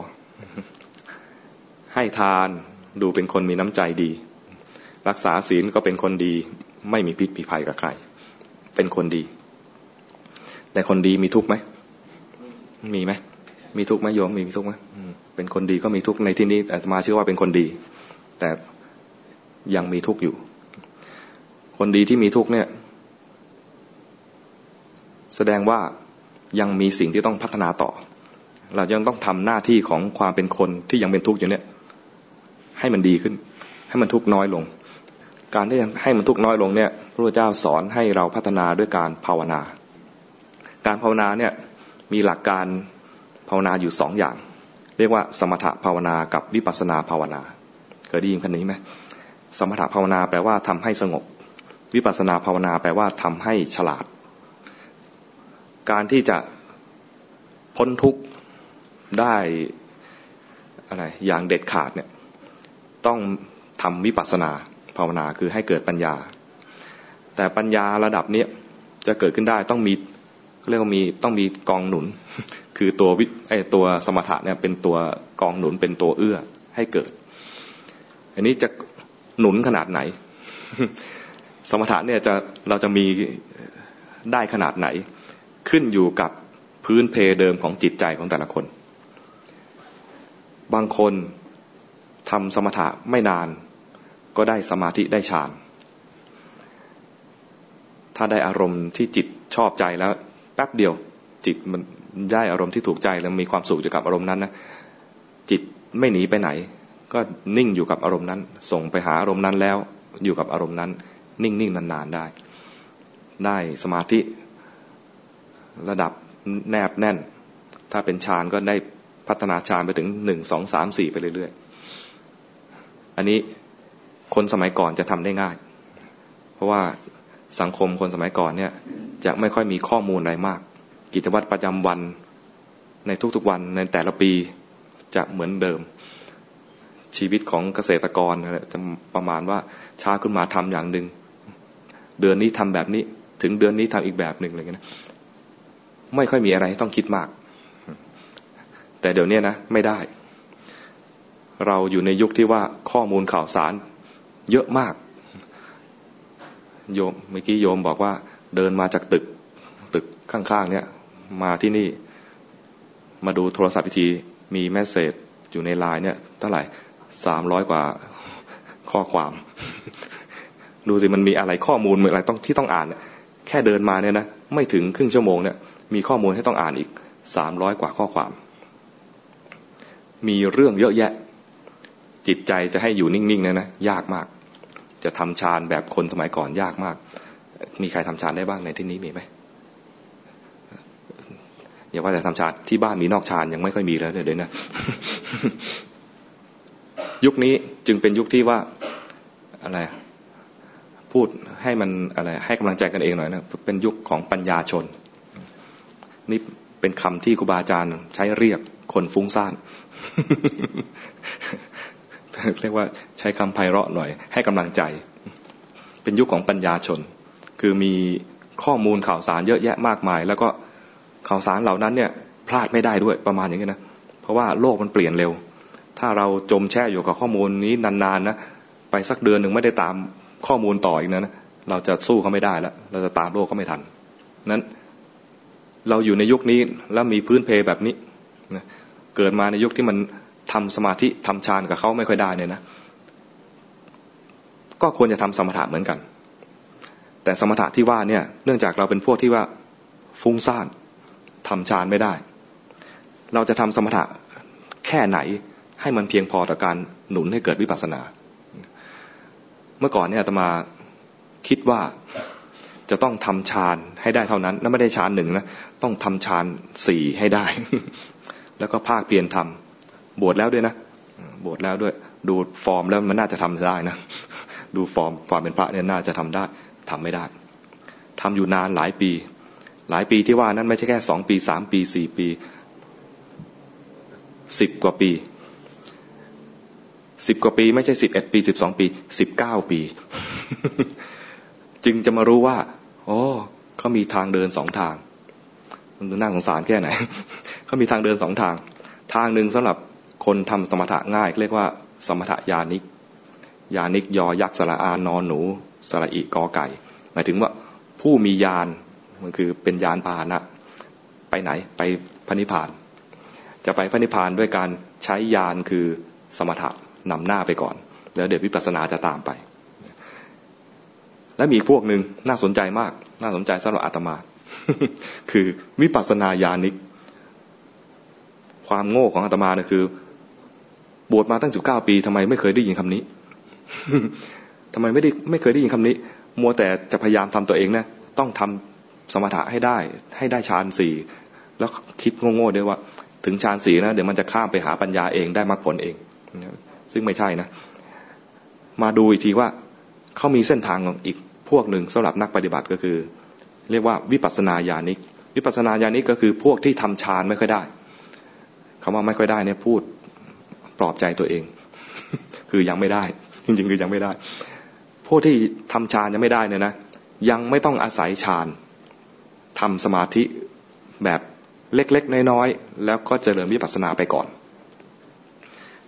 ให้ทานดูเป็นคนมีน้ำใจดี รักษาศีลก็เป็นคนดี ไม่มีพิษมีภัยกับใคร เป็นคนดี แต่คนดีมีทุกข์ไหม มีไหมมีทุกข์ไหมโยมมีทุกข์ไหมเป็นคนดีก็มีทุกข์ในที่นี้อาตมาเชื่อว่าเป็นคนดี แต่ยังมีทุกข์อยู่ คนดีที่มีทุกข์เนี่ย แสดงว่ายังมีสิ่งที่ต้องพัฒนาต่อ เรายังต้องทำหน้าที่ของความเป็นคนที่ยังเป็นทุกข์อยู่เนี่ย ให้มันดีขึ้น ให้มันทุกข์น้อยลง การที่ให้มันทุกข์น้อยลงเนี่ยพระพุทธเจ้าสอนให้เราพัฒนาด้วยการภาวนา การภาวนาเนี่ย มีหลักการภาวนาอยู่สองอย่าง เรียกว่าสมถะภาวนากับวิปัสนาภาวนา เคยได้ยินคำนี้ไหมสมถภาวนาแปลว่าทำให้สงบ วิปัสนาภาวนาแปลว่าทำให้ฉลาด การที่จะพ้นทุกข์ได้อะไรอย่างเด็ดขาดเนี่ยต้องทำวิปัสนาภาวนาคือให้เกิดปัญญา แต่ปัญญาระดับนี้จะเกิดขึ้นได้ต้องมี เรียกว่ามีต้องมีกองหนุน คือตัววิไอตัวสมถะเนี่ยเป็นตัวกองหนุนเป็นตัวเอื้อให้เกิด อันนี้จะหนุนขนาดไหน สมถะเนี่ยจะเราจะมีได้ขนาดไหน ขึ้นอยู่กับพื้นเพเดิมของจิตใจของแต่ละคน บางคนทำสมถะไม่นานก็ได้สมาธิได้ฌาน ถ้าได้อารมณ์ที่จิตชอบใจแล้ว แป๊บเดียว จิตมันได้อารมณ์ที่ถูกใจแล้วมีความสุขอยู่กับอารมณ์นั้นนะจิตไม่หนีไปไหน ก็นิ่งอยู่กับอารมณ์นั้น ส่งไปหาอารมณ์นั้นแล้ว อยู่กับอารมณ์นั้น นิ่งๆนานๆได้ ได้สมาธิระดับแนบแน่น ถ้าเป็นฌานก็ได้พัฒนาฌานไปถึงหนึ่งสองสามสี่ไปเรื่อยๆ อันนี้คนสมัยก่อนจะทำได้ง่าย เพราะว่าสังคมคนสมัยก่อนเนี่ย จะไม่ค่อยมีข้อมูลอะไรมาก กิจวัตรประจำวันในทุกๆวันในแต่ละปีจะเหมือนเดิม ชีวิตของเกษตรกรจะประมาณว่าช้าขึ้นมาทำอย่างหนึ่งเดือนนี้ทำแบบนี้ถึงเดือนนี้ทำอีกแบบหนึ่งอะไรเงี้ยไม่ค่อยมีอะไรต้องคิดมาก แต่เดี๋ยวนี้นะไม่ได้ เราอยู่ในยุคที่ว่าข้อมูลข่าวสารเยอะมาก โยมเมื่อกี้โยมบอกว่า เดินมาจากตึกตึกข้างๆ เนี่ย มาที่นี่มาดูโทรศัพท์พิธีมีแมสเซจอยู่ในไลน์เนี่ยเท่าไหร่สามร้อยกว่าข้อความ ดูสิมันมีอะไรข้อมูลอะไรต้องที่ต้องอ่าน แค่เดินมาเนี่ยนะไม่ถึงครึ่งชั่วโมงเนี่ยมีข้อมูลให้ต้องอ่านอีกสามร้อยกว่าข้อความ มีเรื่องเยอะแยะ จิตใจจะให้อยู่นิ่งๆเนี่ยนะยากมาก จะทำฌานแบบคนสมัยก่อนยากมาก มีใครทำฌานได้บ้างในที่นี้มีไหมอย่าว่าแต่ทำฌานที่บ้านมีนอกฌานยังไม่ค่อยมีแล้วเลยวนะยุคนี้จึงเป็นยุคที่ว่าอะไรพูดให้มันอะไร ให้กำลังใจกันเองหน่อยนะเป็นยุคของปัญญาชน นี่เป็นคำที่ครูบาอาจารย์ใช้เรียกคนฟุ้งซ่านเรียกว่าใช้คำไพเราะหน่อย ให้กำลังใจ เป็นยุคของปัญญาชน คือมีข้อมูลข่าวสารเยอะแยะมากมาย แล้วก็ข่าวสารเหล่านั้นเนี่ยพลาดไม่ได้ด้วยประมาณอย่างนี้นะเพราะว่าโลกมันเปลี่ยนเร็ว ถ้าเราจมแช่อยู่กับข้อมูลนี้นานๆนะไปสักเดือนหนึ่งไม่ได้ตามข้อมูลต่ออีกนะเราจะสู้เขาไม่ได้แล้ว เราจะตามโลกเขาไม่ทันนั้นเราอยู่ในยุคนี้แล้วมีพื้นเพแบบนี้นะเกิดมาในยุคที่มันทำสมาธิทำฌานกับเขาไม่ค่อยได้เนี่ยนะ ก็ควรจะทำสมถะเหมือนกัน แต่สมถะที่ว่าเนี่ยเนื่องจากเราเป็นพวกที่ว่าฟุ้งซ่านทำฌานไม่ได้ เราจะทำสมถะแค่ไหนให้มันเพียงพอต่อการหนุนให้เกิดวิปัสสนา เมื่อก่อนเนี่ยตมาคิดว่าจะต้องทำฌานให้ได้เท่านั้นนั่นไม่ได้ฌานหนึ่งนะต้องทำฌานสี่ให้ได้ แล้วก็ภาคเปลี่ยนทำบวชแล้วด้วยนะบวชแล้วด้วย ดูฟอร์มแล้วมันน่าจะทำได้นะ ดูฟอร์มความเป็นพระเนี่ยน่าจะทำได้ ทำไม่ได้ทำอยู่นานหลายปี หลายปีที่ว่านั้นไม่ใช่แค่สองปีสามปีสี่ปีสิบกว่าปีสิบกว่าปี ไม่ใช่สิบเอ็ดปีสิบสองปีสิบเก้าปี จึงจะมารู้ว่าโอ้เขามีทางเดินสองทางมันน่าสงสารแค่ไหนเขามีทางเดินสองทาง ทางหนึ่งสำหรับคนทำสมถะง่ายเรียกว่า สมถะยานิกยานิกยอยักษ์สระอานอนหนู สระอีกอไก่ หมายถึงว่าผู้มียานมันคือเป็นยานพาหนะ ไปไหนไปพระนิพพาน จะไปพระนิพพานด้วยการใช้ยานคือสมถะนำหน้าไปก่อน แล้วเดี๋ยววิปัสสนาจะตามไป และมีพวกหนึ่งน่าสนใจมาก น่าสนใจสำหรับอาตมา คือวิปัสสนาญาณิก ความโง่ของอาตมาเนี่ยคือบวชมาตั้งสิบเก้าปีทำไมไม่เคยได้ยินคำนี้ ทำไมไม่ได้ไม่เคยได้ยินคำนี้ มัวแต่จะพยายามทำตัวเองนะต้องทำสมถะให้ได้ ให้ได้ฌานสี่แล้วคิดโง่ๆด้วยว่า ถึงฌานสี่นะเดี๋ยวมันจะข้ามไปหาปัญญาเองได้มรรคผลเอง ซึ่งไม่ใช่นะ มาดูอีกทีว่าเขามีเส้นทางอีกพวกหนึ่งสำหรับนักปฏิบัติก็คือ เรียกว่าวิปัสสนาญาณิก วิปัสสนาญาณิกก็คือพวกที่ทำฌานไม่ค่อยได้คาว่าไม่ค่อยได้เนี่ยพูดปลอบใจตัวเอง คือยังไม่ได้ จริงๆ คือยังไม่ได้ พวกที่ทำฌานยังไม่ได้เนี่ยนะยังไม่ต้องอาศัยฌานทำสมาธิแบบเล็กๆน้อยๆแล้วก็เจริญวิปัสสนาไปก่อน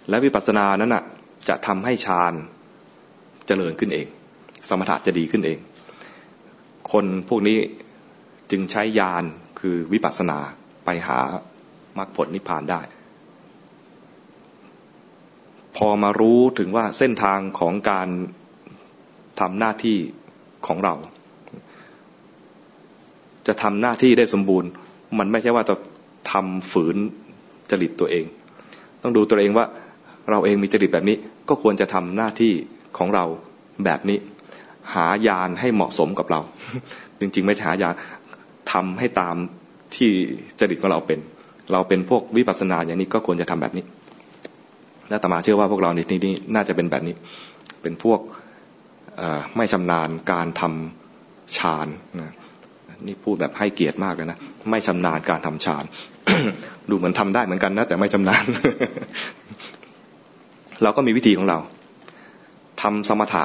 และวิปัสสนานั้นน่ะจะทำให้ฌานเจริญขึ้นเอง สมถะจะดีขึ้นเอง คนพวกนี้จึงใช้ยานคือวิปัสสนาไปหามรรคผลนิพพานได้ พอมารู้ถึงว่าเส้นทางของการ ทำหน้าที่ของเรา จะทำหน้าที่ได้สมบูรณ์ มันไม่ใช่ว่าจะทำฝืนจริตตัวเอง ต้องดูตัวเองว่าเราเองมีจริตแบบนี้ ก็ควรจะทำหน้าที่ของเราแบบนี้ หายานให้เหมาะสมกับเรา จริงๆ ไม่ใช่หายานทำให้ตามที่จริตของเราเป็น เราเป็นพวกวิปัสสนาอย่างนี้ก็ควรจะทำแบบนี้และตมาเชื่อว่าพวกเราในที่นี้น่าจะเป็นแบบนี้ เป็นพวก ไม่ชำนาญการทำฌานนะนี่พูดแบบให้เกียรติมากเลยนะไม่ชำนาญการทำฌานดูเหมือนทำได้เหมือนกันนะแต่ไม่ชำนาญ เราก็มีวิธีของเราทำสมถะ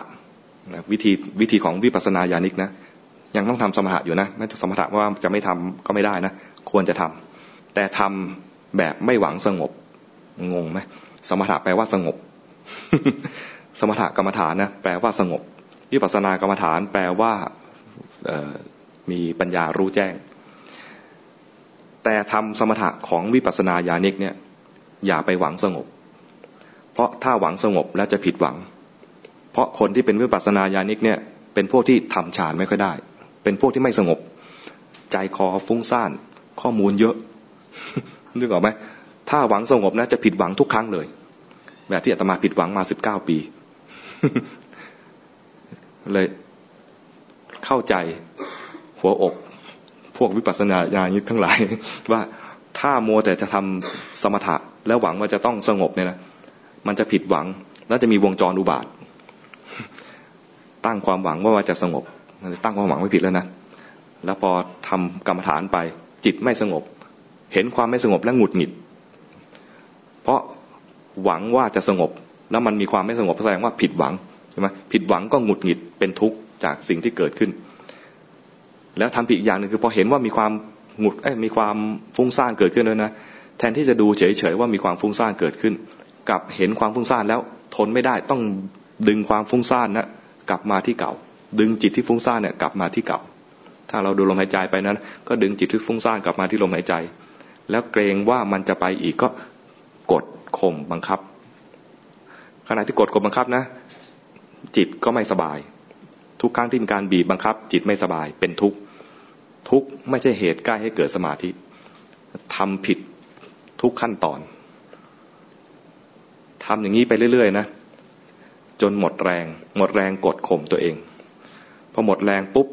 วิธีวิธีของวิปัสสนาญาณิกนะยังต้องทำสมถะอยู่นะไม่สมถะว่าจะไม่ทำก็ไม่ได้นะควรจะทำแต่ทำแบบไม่หวังสงบงงไหมสมถะแปลว่าสงบ สมถะกรรมฐานนะแปลว่าสงบ วิปัสสนากรรมฐานแปลว่ามีปัญญารู้แจ้ง แต่ทำสมถะของวิปัสสนาญาณิกเนี่ยอย่าไปหวังสงบ เพราะถ้าหวังสงบแล้วจะผิดหวัง เพราะคนที่เป็นวิปัสสนาญาณิกเนี่ยเป็นพวกที่ทำฌานไม่ค่อยได้ เป็นพวกที่ไม่สงบ ใจคอฟุ้งซ่าน ข้อมูลเยอะนึกออกไหมถ้าหวังสงบนะจะผิดหวังทุกครั้งเลย แบบที่อาตมาผิดหวังมาสิบเก้าปี เลยเข้าใจหัวอกพวกวิปัสสนาญาณิกทั้งหลาย ว่าถ้าโมแต่จะทำสมถะ แล้วหวังว่าจะต้องสงบเนี่ยนะมันจะผิดหวัง แล้วจะมีวงจรอุบาท ตั้งความหวังว่าว่าจะสงบตั้งความหวังไม่ผิดแล้วนะแล้วพอทำกรรมฐานไป จิตไม่สงบ เห็นความไม่สงบแล้วหงุดหงิด เพราะหวังว่าจะสงบ แล้วมันมีความไม่สงบแสดงว่าผิดหวัง ใช่ไหมผิดหวังก็หงุดหงิดเป็นทุกข์จากสิ่งที่เกิดขึ้น แล้วทำผิดอีกอย่างหนึ่งคือพอเห็นว่ามีความหงุดมีความฟุ้งซ่านเกิดขึ้นแล้วนะแทนที่จะดูเฉยๆว่ามีความฟุ้งซ่านเกิดขึ้นกับเห็นความฟุ้งซ่านแล้วทนไม่ได้ต้องดึงความฟุ้งซ่านนะกลับมาที่เก่า ดึงจิตที่ฟุ้งซ่านเนี่ยกลับมาที่เก่า ถ้าเราดูลมหายใจไปนั้น ก็ดึงจิตที่ฟุ้งซ่านกลับมาที่ลมหายใจ แล้วเกรงว่ามันจะไปอีกก็กดข่มบังคับ ขณะที่กดข่มบังคับนะ จิตก็ไม่สบาย ทุกครั้งที่มีการบีบบังคับ จิตไม่สบายเป็นทุกข์ทุกไม่ใช่เหตุใกล้ให้เกิดสมาธิทำผิดทุกขั้นตอนทำอย่างนี้ไปเรื่อยๆนะจนหมดแรง หมดแรงกดข่มตัวเองพอหมดแรงปุ๊บ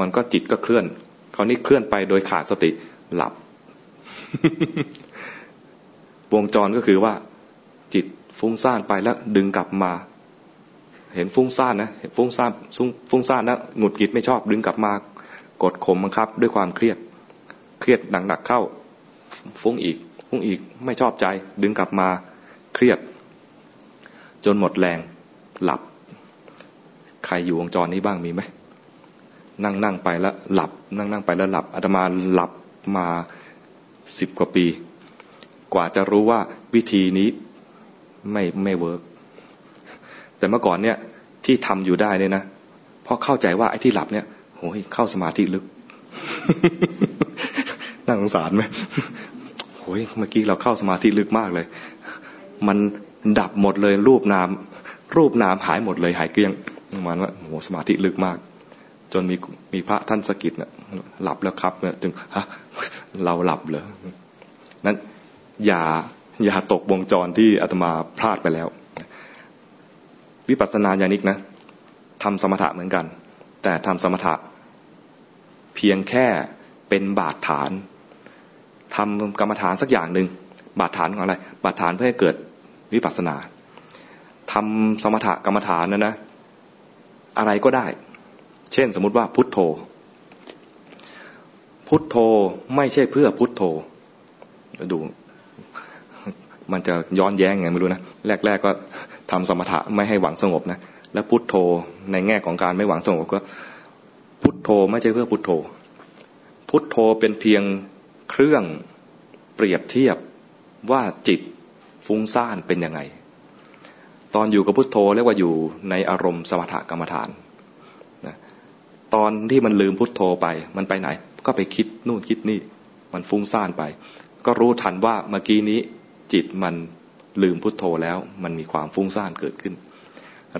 มันก็จิตก็เคลื่อนคราวนี้เคลื่อนไปโดยขาดสติหลับ วงจรก็คือว่า จิตฟุ้งซ่านไปแล้วดึงกลับมา เห็นฟุ้งซ่านนะเห็นฟุ้งซ่านฟุ้งซ่านนะหงุดหงิดไม่ชอบดึงกลับมากดข่มบังคับ ด้วยความเครียด เครียดหนักๆเข้า ฟุ้งอีก ฟุ้งอีกไม่ชอบใจ ดึงกลับมาเครียด จนหมดแรงหลับ ใครอยู่วงจรนี้บ้างมีไหมนั่งนั่งไปแล้วหลับ นั่งนั่งไปแล้วหลับอาตมาหลับมาสิบกว่าปี กว่าจะรู้ว่าวิธีนี้ไม่ไม่เวิร์ก แต่เมื่อก่อนเนี่ยที่ทำอยู่ได้เนี่ยนะเพราะเข้าใจว่าไอ้ที่หลับเนี่ยโอ้ยเข้าสมาธิลึกน่าสงสารไหมโอ้ยเมื่อกี้เราเข้าสมาธิลึกมากเลย มันดับหมดเลยรูปนาม รูปนามหายหมดเลยหายเกลี้ยงประมาณว่าโอ้สมาธิลึกมาก จนมีมีพระท่านสกิดเนี่ยหลับแล้วครับเนี่ยถึงฮะเราหลับเลยนั้นอย่าอย่าตกวงจรที่อาตมาพลาดไปแล้ว วิปัสสนาญาณิกนะทำสมถะเหมือนกัน แต่ทำสมถะ เพียงแค่เป็นบาดฐานทำกรรมฐานสักอย่างหนึ่งบาดฐานของอะไร บาดฐานเพื่อให้เกิดวิปัสสนาทำสมถะกรรมฐานนะนะ อะไรก็ได้ เช่นสมมติว่าพุทโธ พุทโธไม่ใช่เพื่อพุทโธดู มันจะย้อนแย้งไงไม่รู้นะ แรก ๆก็ ทำสมถะไม่ให้หวังสงบนะแล้วพุทโธในแง่ของการไม่หวังสงบก็ พุทโธไม่ใช่เพื่อพุทโธ พุทโธเป็นเพียงเครื่องเปรียบเทียบว่าจิตฟุ้งซ่านเป็นยังไง ตอนอยู่กับพุทโธเรียกว่าอยู่ในอารมณ์สมถกรรมฐานนะตอนที่มันลืมพุทโธไป มันไปไหน ก็ไปคิดนู่นคิดนี่ มันฟุ้งซ่านไป ก็รู้ทันว่าเมื่อกี้นี้จิตมัน ลืมพุทโธแล้วมันมีความฟุ้งซ่านเกิดขึ้น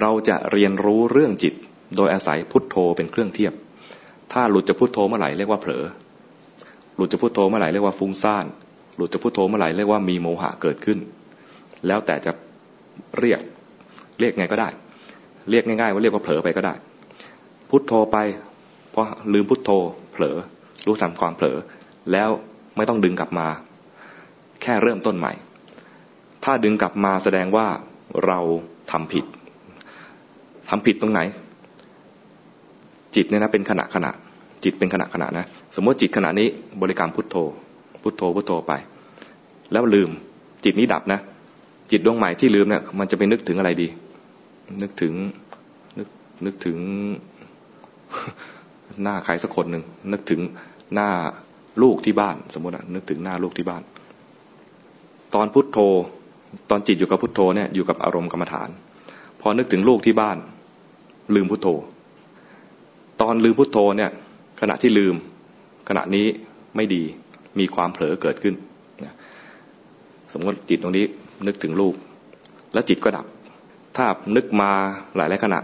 เราจะเรียนรู้เรื่องจิต โดยอาศัยพุทโธเป็นเครื่องเทียบ ถ้าหลุดจะพุทโธเมื่อไหร่เรียกว่าเผลอ หลุดจะพุทโธเมื่อไหร่เรียกว่าฟุ้งซ่าน หลุดจะพุทโธเมื่อไหร่เรียกว่ามีโมหะเกิดขึ้น แล้วแต่จะเรียกเรียกไงก็ได้ เรียกง่ายๆว่าเรียกว่าเผลอไปก็ได้ พุทโธไปเพราะลืมพุทโธ เผลอ รู้ทำความเผลอ แล้วไม่ต้องดึงกลับมา แค่เริ่มต้นใหม่ ถ้าดึงกลับมาแสดงว่าเราทำผิดทำผิดตรงไหน จิตเนี่ยนะเป็นขณะขณะ จิตเป็นขณะขณะนะ สมมติจิตขณะนี้บริกรรมพุทโธ พุทโธพุทโธไป แล้วลืม จิตนี้ดับนะ จิตดวงใหม่ที่ลืมเนี่ยมันจะไปนึกถึงอะไรดี นึกถึงนึกนึกถึงหน้าใครสักคนหนึ่งนึกถึงหน้าลูกที่บ้าน สมมตินะนึกถึงหน้าลูกที่บ้าน ตอนพุทโธ ตอนจิตอยู่กับพุทโธเนี่ยอยู่กับอารมณ์กรรมฐาน พอนึกถึงลูกที่บ้าน ลืมพุทโธ ตอนลืมพุทโธเนี่ย ขณะที่ลืม ขณะนี้ไม่ดีมีความเผลอเกิดขึ้นสมมติจิตตรงนี้นึกถึงลูก แล้วจิตก็ดับ ถ้านึกมาหลายหลายขณะ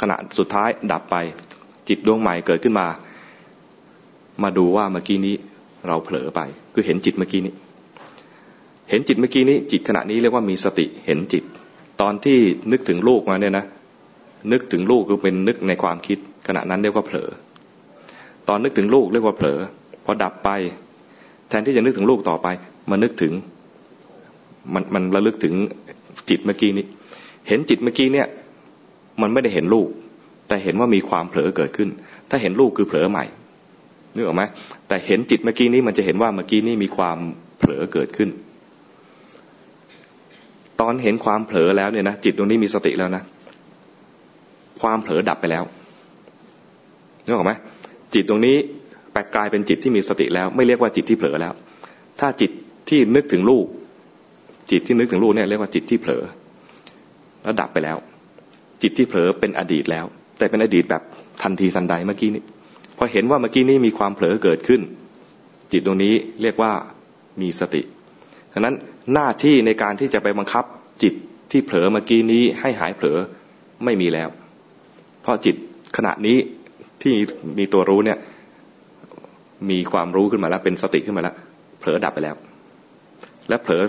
ขณะสุดท้ายดับไป จิตดวงใหม่เกิดขึ้นมา มาดูว่าเมื่อกี้นี้เราเผลอไป คือเห็นจิตเมื่อกี้นี้ เห็นจิตเมื่อกี้นี้จิตขณะนี้เรียกว่ามีสติเห็นจิต ตอนที่นึกถึงลูกมาเนี่ยนะนึกถึงลูกคือเป็นนึกในความคิด ขณะนั้นเรียกว่าเผลอ ตอนนึกถึงลูกเรียกว่าเผลอพอดับไป แทนที่จะนึกถึงลูกต่อไปมานึกถึงมันมันระลึกถึงจิตเมื่อกี้นี้ เห็นจิตเมื่อกี้เนี่ย มันไม่ได้เห็นลูก แต่เห็นว่ามีความเผลอเกิดขึ้น ถ้าเห็นลูกคือเผลอใหม่นึกออกไหมแต่เห็นจิตเมื่อกี้นี้มันจะเห็นว่าเมื่อกี้นี้มีความเผลอเกิดขึ้น ตอนเห็นความเผลอแล้วเนี่ยนะจิตตรงนี้มีสติแล้วนะความเผลอดับไปแล้วนึกออกไหมจิตตรงนี้แปลกลายเป็นจิตที่มีสติแล้ว ไม่เรียกว่าจิตที่เผลอแล้ว ถ้าจิตที่นึกถึงลูก จิตที่นึกถึงลูกเนี่ยเรียกว่าจิตที่เผลอแล้วดับไปแล้ว จิตที่เผลอเป็นอดีตแล้ว แต่เป็นอดีตแบบทันทีทันใดเมื่อกี้นี้พอเห็นว่าเมื่อกี้นี้มีความเผลอเกิดขึ้น จิตตรงนี้เรียกว่ามีสติ ดังนั้นหน้าที่ในการที่จะไปบังคับจิตที่เผลอเมื่อกี้นี้ให้หายเผลอไม่มีแล้ว เพราะจิตขณะนี้ที่มีตัวรู้เนี่ย มีความรู้ขึ้นมาแล้ว เป็นสติขึ้นมาแล้ว เผลอดับไปแล้ว และเผลอ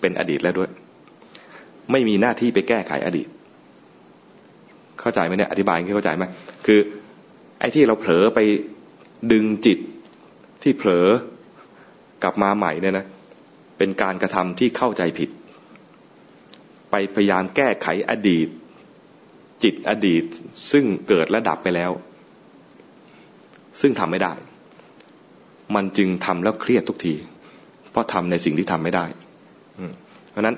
เป็นอดีตแล้วด้วย ไม่มีหน้าที่ไปแก้ไขอดีต เข้าใจไหมเนี่ยอธิบายเข้าใจไหมคือ ไอ้ที่เราเผลอไปดึงจิตที่เผลอกลับมาใหม่เนี่ยนะ เป็นการกระทำที่เข้าใจผิด ไปพยายามแก้ไขอดีต จิตอดีตซึ่งเกิดและดับไปแล้ว ซึ่งทำไม่ได้ มันจึงทำแล้วเครียดทุกที เพราะทำในสิ่งที่ทำไม่ได้เพราะนั้น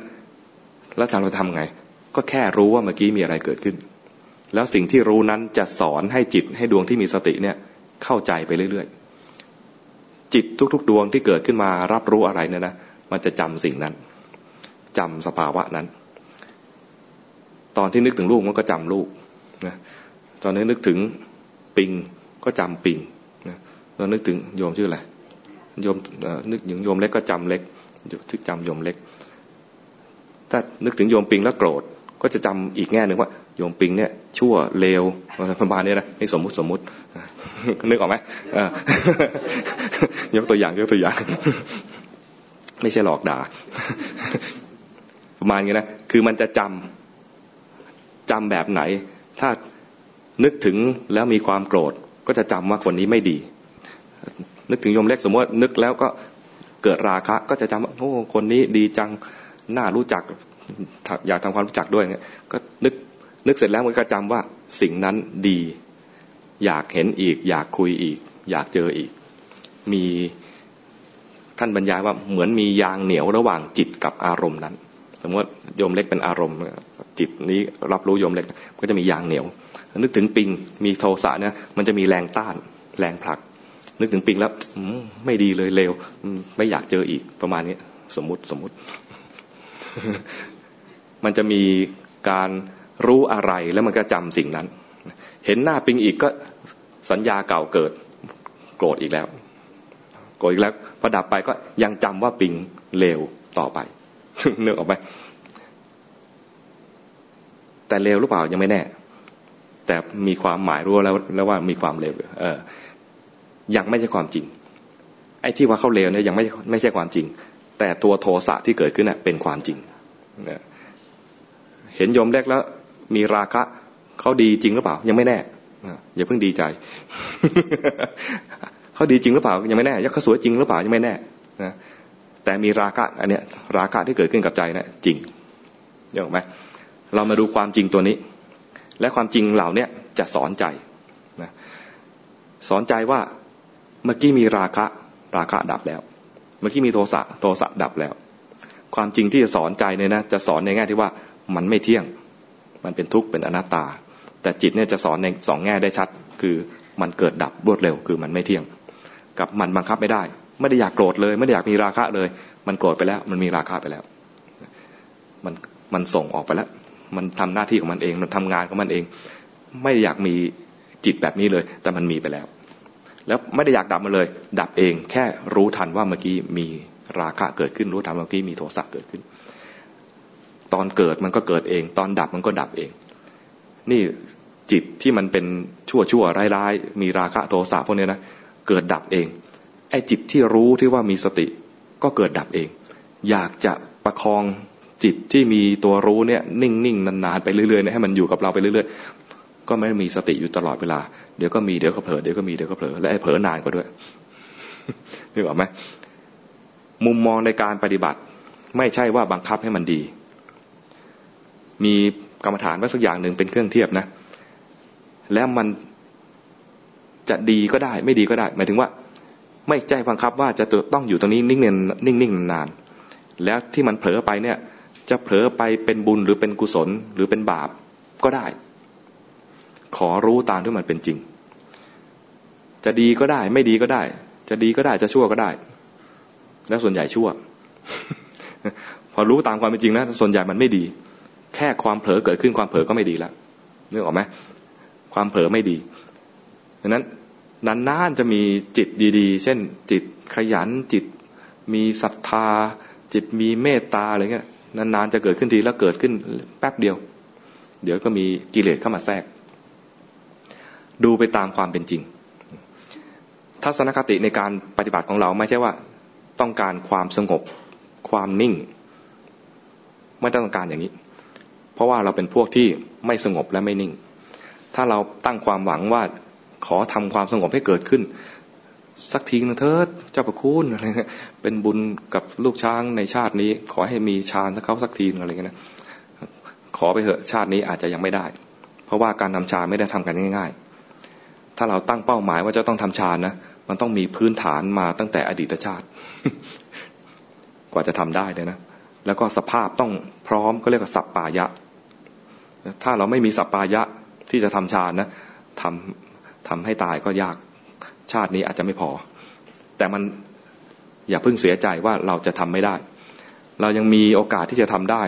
แล้วทางเราทำไง ก็แค่รู้ว่าเมื่อกี้มีอะไรเกิดขึ้น แล้วสิ่งที่รู้นั้นจะสอนให้จิตให้ดวงที่มีสติเนี่ยเข้าใจไปเรื่อยๆจิตทุกๆ ดวงที่เกิดขึ้นมารับรู้อะไรเนี่ยนะ มันจะจำสิ่งนั้นจำสภาวะนั้น ตอนที่นึกถึงลูกมันก็จำลูกนะตอนนี้นึกถึงปิงก็จำปิงนะตอนนึกถึงโยมชื่ออะไรโยมนึกถึงโยมเล็กก็จำเล็กทึกจำโยมเล็ก ถ้านึกถึงโยมปิงแล้วโกรธ ก็จะจำอีกแง่หนึ่งว่า โยมปิงเนี่ย ชั่วเลวอะไรประมาณนี้นะให้สมมุติสมมุตินึกออกไหมยกตัวอย่างยกตัวอย่าง ไม่ใช่หลอกด่า ประมาณนี้นะ คือมันจะจำจำแบบไหน ถ้านึกถึงแล้วมีความโกรธ ก็จะจำว่าคนนี้ไม่ดี นึกถึงโยมเล็กสมมตินึกแล้วก็เกิดราคะ ก็จะจำว่าโอ้คนนี้ดีจังน่ารู้จักอยากทำความรู้จักด้วยเนี่ยก็นึกนึกเสร็จแล้วมันก็จำว่าสิ่งนั้นดี อยากเห็นอีก อยากคุยอีก อยากเจออีก มี ท่านบรรยายว่าเหมือนมียางเหนียวระหว่างจิตกับอารมณ์นั้น สมมติโยมเล็กเป็นอารมณ์ จิตนี้รับรู้โยมเล็กก็จะมียางเหนียว นึกถึงปิงมีโทสะเนี่ยมันจะมีแรงต้านแรงผลัก นึกถึงปิงแล้วไม่ดีเลยเลวไม่อยากเจออีกประมาณนี้สมมติสมมติ มันจะมีการรู้อะไรแล้วมันก็จำสิ่งนั้น เห็นหน้าปิงอีกก็สัญญาเก่าเกิดโกรธอีกแล้ว โกรธอีกแล้วพอดับไปก็ยังจำว่าปิงเลวต่อไปเนื้อออกไปแต่เลวหรือเปล่ายังไม่แน่ แต่มีความหมายรู้แล้วแล้วว่ามีความเลวเออยังไม่ใช่ความจริง ไอ้ที่ว่าเขาเลวเนี่ยยังไม่ไม่ใช่ความจริง แต่ตัวโทสะที่เกิดขึ้นเน่ยเป็นความจริงเห็นยมแรกแล้ว มีราคะเขาดีจริงหรือเปล่า ยังไม่แน่อย่าเพิ่งดีใจ เขาดีจริงหรือเปล่ายังไม่แน่ยักเขาสวยจริงหรือเปล่ายังไม่แน่นะแต่มีราคะอันเนี้ยราคะที่เกิดขึ้นกับใจนะจริงเห็นไหมเรามาดูความจริงตัวนี้ และความจริงเหล่าเนี้ยจะสอนใจนะสอนใจว่าเมื่อกี้มีราคะราคะดับแล้ว เมื่อกี้มีโทสะโทสะดับแล้ว ความจริงที่จะสอนใจเนี่ยนะจะสอนในแง่ที่ว่ามันไม่เที่ยง มันเป็นทุกข์เป็นอนัตตา แต่จิตเนี่ยจะสอนในสองแง่ได้ชัด คือมันเกิดดับรวดเร็ว คือมันไม่เที่ยง กับมันบังคับไม่ได้ ไม่ได้อยากโกรธเลย ไม่ได้อยากมีราคะเลย มันโกรธไปแล้ว มันมีราคะไปแล้ว มันมันส่งออกไปแล้ว มันทำหน้าที่ของมันเอง มันทำงานของมันเอง ไม่อยากมีจิตแบบนี้เลย แต่มันมีไปแล้ว แล้วไม่ได้อยากดับมันเลย ดับเอง แค่รู้ทันว่าเมื่อกี้มีราคะเกิดขึ้น รู้ทันเมื่อกี้มีโทสะเกิดขึ้น ตอนเกิดมันก็เกิดเอง ตอนดับมันก็ดับเอง นี่จิตที่มันเป็นชั่วชั่วร้ายร้ายมีราคะโทสะพวกนี้นะ เกิดดับเอง ไอ้จิตที่รู้ที่ว่ามีสติก็เกิดดับเอง อยากจะประคองจิตที่มีตัวรู้เนี่ยนิ่งๆนานๆไปเรื่อยๆให้มันอยู่กับเราไปเรื่อยๆ ก็ไม่มีสติอยู่ตลอดเวลา เดี๋ยวก็มีเดี๋ยวก็เผลอเดี๋ยวก็มีเดี๋ยวก็เผลอและไอ้เผลอนานกว่าด้วยนึกออกไหมมุมมองในการปฏิบัติ ไม่ใช่ว่าบังคับให้มันดี มีกรรมฐานว่าสักอย่างหนึ่งเป็นเครื่องเทียบนะ แล้วมัน จะดีก็ได้ ไม่ดีก็ได้ หมายถึงว่า ไม่ใจบังคับว่าจะต้องอยู่ตรงนี้นิ่งๆนิ่งๆนาน แล้วที่มันเผลอไปเนี่ย จะเผลอไปเป็นบุญหรือเป็นกุศลหรือเป็นบาปก็ได้ ขอรู้ตามที่มันเป็นจริง จะดีก็ได้ ไม่ดีก็ได้ จะดีก็ได้จะชั่วก็ได้ แล้วส่วนใหญ่ชั่ว พอรู้ตามความเป็นจริงนะส่วนใหญ่มันไม่ดี แค่ความเผลอเกิดขึ้นความเผลอก็ไม่ดีแล้วนึกออกไหมความเผลอไม่ดี ดังนั้นนานๆจะมีจิตดีๆ เช่น จิตขยันจิตมีศรัทธา จิตมีเมตตาอะไรเงี้ยนานๆจะเกิดขึ้นทีแล้วเกิดขึ้นแป๊บเดียว เดี๋ยวก็มีกิเลสเข้ามาแทรก ดูไปตามความเป็นจริง ทัศนคติในการปฏิบัติของเราไม่ใช่ว่า ต้องการความสงบ ความนิ่ง ไม่ต้องการอย่างนี้ เพราะว่าเราเป็นพวกที่ไม่สงบและไม่นิ่ง ถ้าเราตั้งความหวังว่า ขอทำความสงบให้เกิดขึ้น สักทีนึงเถิดเจ้าประคุณอะไรเงี้ยเป็นบุญกับลูกช้างในชาตินี้ ขอให้มีฌานสักเขาสักทีนึงอะไรเงี้ยนะขอไปเถอะชาตินี้อาจจะยังไม่ได้ เพราะว่าการทำฌานไม่ได้ทำกันง่าย ๆ ถ้าเราตั้งเป้าหมายว่าจะต้องทำฌานนะมันต้องมีพื้นฐานมาตั้งแต่อดีตชาติ กว่าจะทำได้เลยนะแล้วก็สภาพต้องพร้อมก็เรียกว่าสัปปายะ ถ้าเราไม่มีสัปปายะที่จะทำฌานนะทำ ทำให้ตายก็ยากชาตินี้อาจจะไม่พอ แต่มันอย่าเพิ่งเสียใจว่าเราจะทำไม่ได้ เรายังมีโอกาสที่จะทำได้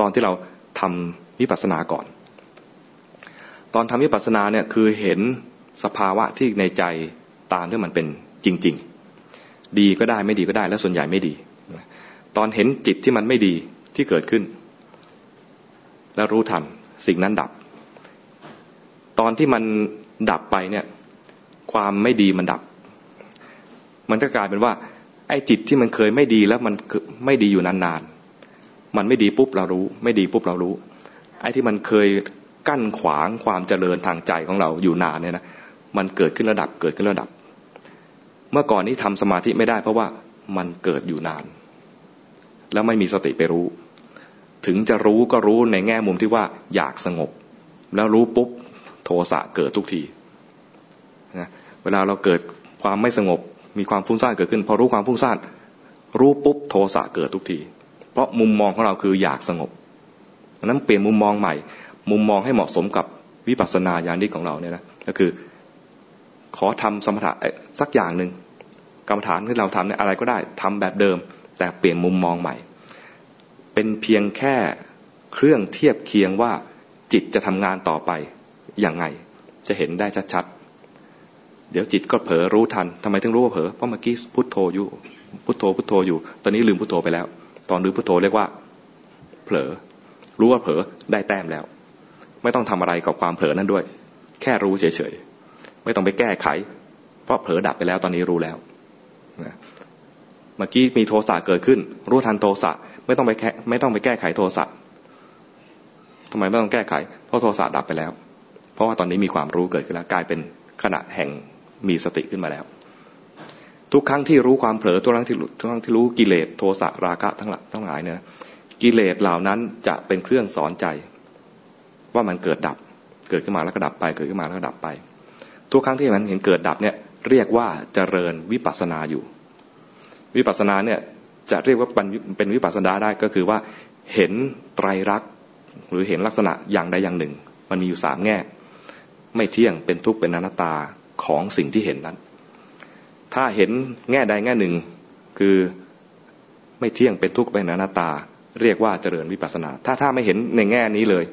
ตอนที่เราทำวิปัสสนาก่อน ตอนทำวิปัสสนาเนี่ยคือเห็นสภาวะที่ในใจตามที่มันเป็นจริง ๆ ดีก็ได้ไม่ดีก็ได้และส่วนใหญ่ไม่ดี ตอนเห็นจิตที่มันไม่ดีที่เกิดขึ้น แล้วรู้ทันสิ่งนั้นดับ ตอนที่มัน ดับไปเนี่ย ความไม่ดีมันดับ มันก็กลายเป็นว่า ไอ้จิตที่มันเคยไม่ดีแล้วมันไม่ดีอยู่นานๆมันไม่ดีปุ๊บเรารู้ ไม่ดีปุ๊บเรารู้ ไอ้ที่มันเคยกั้นขวางความเจริญทางใจของเราอยู่นานเนี่ยนะมันเกิดขึ้นระดับเกิดขึ้นระดับ เมื่อก่อนนี้ทำสมาธิไม่ได้ เพราะว่ามันเกิดอยู่นาน แล้วไม่มีสติไปรู้ ถึงจะรู้ก็รู้ในแง่มุมที่ว่าอยากสงบ แล้วรู้ปุ๊บ สะเกิดทุกทีนะเวลาเราเกิดความไม่สงบ มีความฟุ้งซ่านเกิดขึ้น พอรู้ความฟุ้งซ่านรู้ปุ๊บโทสะเกิดทุกที เพราะมุมมองของเราคืออยากสงบดังนั้นเปลี่ยนมุมมองใหม่ มุมมองให้เหมาะสมกับวิปัสสนาญาณิกของเราเนี่ยนะก็คือขอทำสมถะสักอย่างหนึ่งกรรมฐานที่เราทำเนี่ยอะไรก็ได้ทำแบบเดิม แต่เปลี่ยนมุมมองใหม่ เป็นเพียงแค่เครื่องเทียบเคียงว่าจิตจะทำงานต่อไป ย่างไง จะเห็นได้ชัดๆ เดี๋ยวจิตก็เผลอรู้ทันทำไมถึงรู้ว่าเผลอเพราะเมื่อกี้พุทโธอยู่ พุทโธพุทโธอยู่ ตอนนี้ลืมพุทโธไปแล้ว ตอนลืมพุทโธเรียกว่า เผลอ รู้ว่าเผลอได้แต้มแล้ว ไม่ต้องทำอะไรกับความเผลอนั้นด้วย แค่รู้เฉยๆ ไม่ต้องไปแก้ไข เพราะเผลอดับไปแล้วตอนนี้รู้แล้วเมื่อกี้มีโทสะเกิดขึ้น รู้ทันโทสะไม่ต้องไปแค่ไม่ต้องไปแก้ไขโทสะทำไมไม่ต้องแก้ไข เพราะโทสะดับไปแล้ว เพราะว่าตอนนี้มีความรู้เกิดขึ้นแล้วกลายเป็นขณะแห่งมีสติขึ้นมาแล้ว ทุกครั้งที่รู้ความเผลอทุกครั้งที่ทุกครั้งที่รู้กิเลสโทสะราคะทั้งหลายทั้งหลายเนี่ยกิเลสเหล่านั้นจะเป็นเครื่องสอนใจ ว่ามันเกิดดับ เกิดขึ้นมาแล้วก็ดับไป เกิดขึ้นมาแล้วก็ดับไป ทุกครั้งที่มันเห็นเกิดดับเนี่ยเรียกว่าเจริญวิปัสสนาอยู่ วิปัสสนาเนี่ยจะเรียกว่าเป็นวิปัสสนาได้ก็คือว่าเห็นไตรลักษณ์หรือเห็นลักษณะอย่างใดอย่างหนึ่ง มันมีอยู่สามแง่ ไม่เที่ยงเป็นทุกข์เป็นอนัตตาของสิ่งที่เห็นนั้น ถ้าเห็นแง่ใดแง่หนึ่ง คือไม่เที่ยงเป็นทุกข์เป็นอนัตตา เรียกว่าเจริญวิปัสสนา ถ้าถ้าไม่เห็นในแง่นี้เลย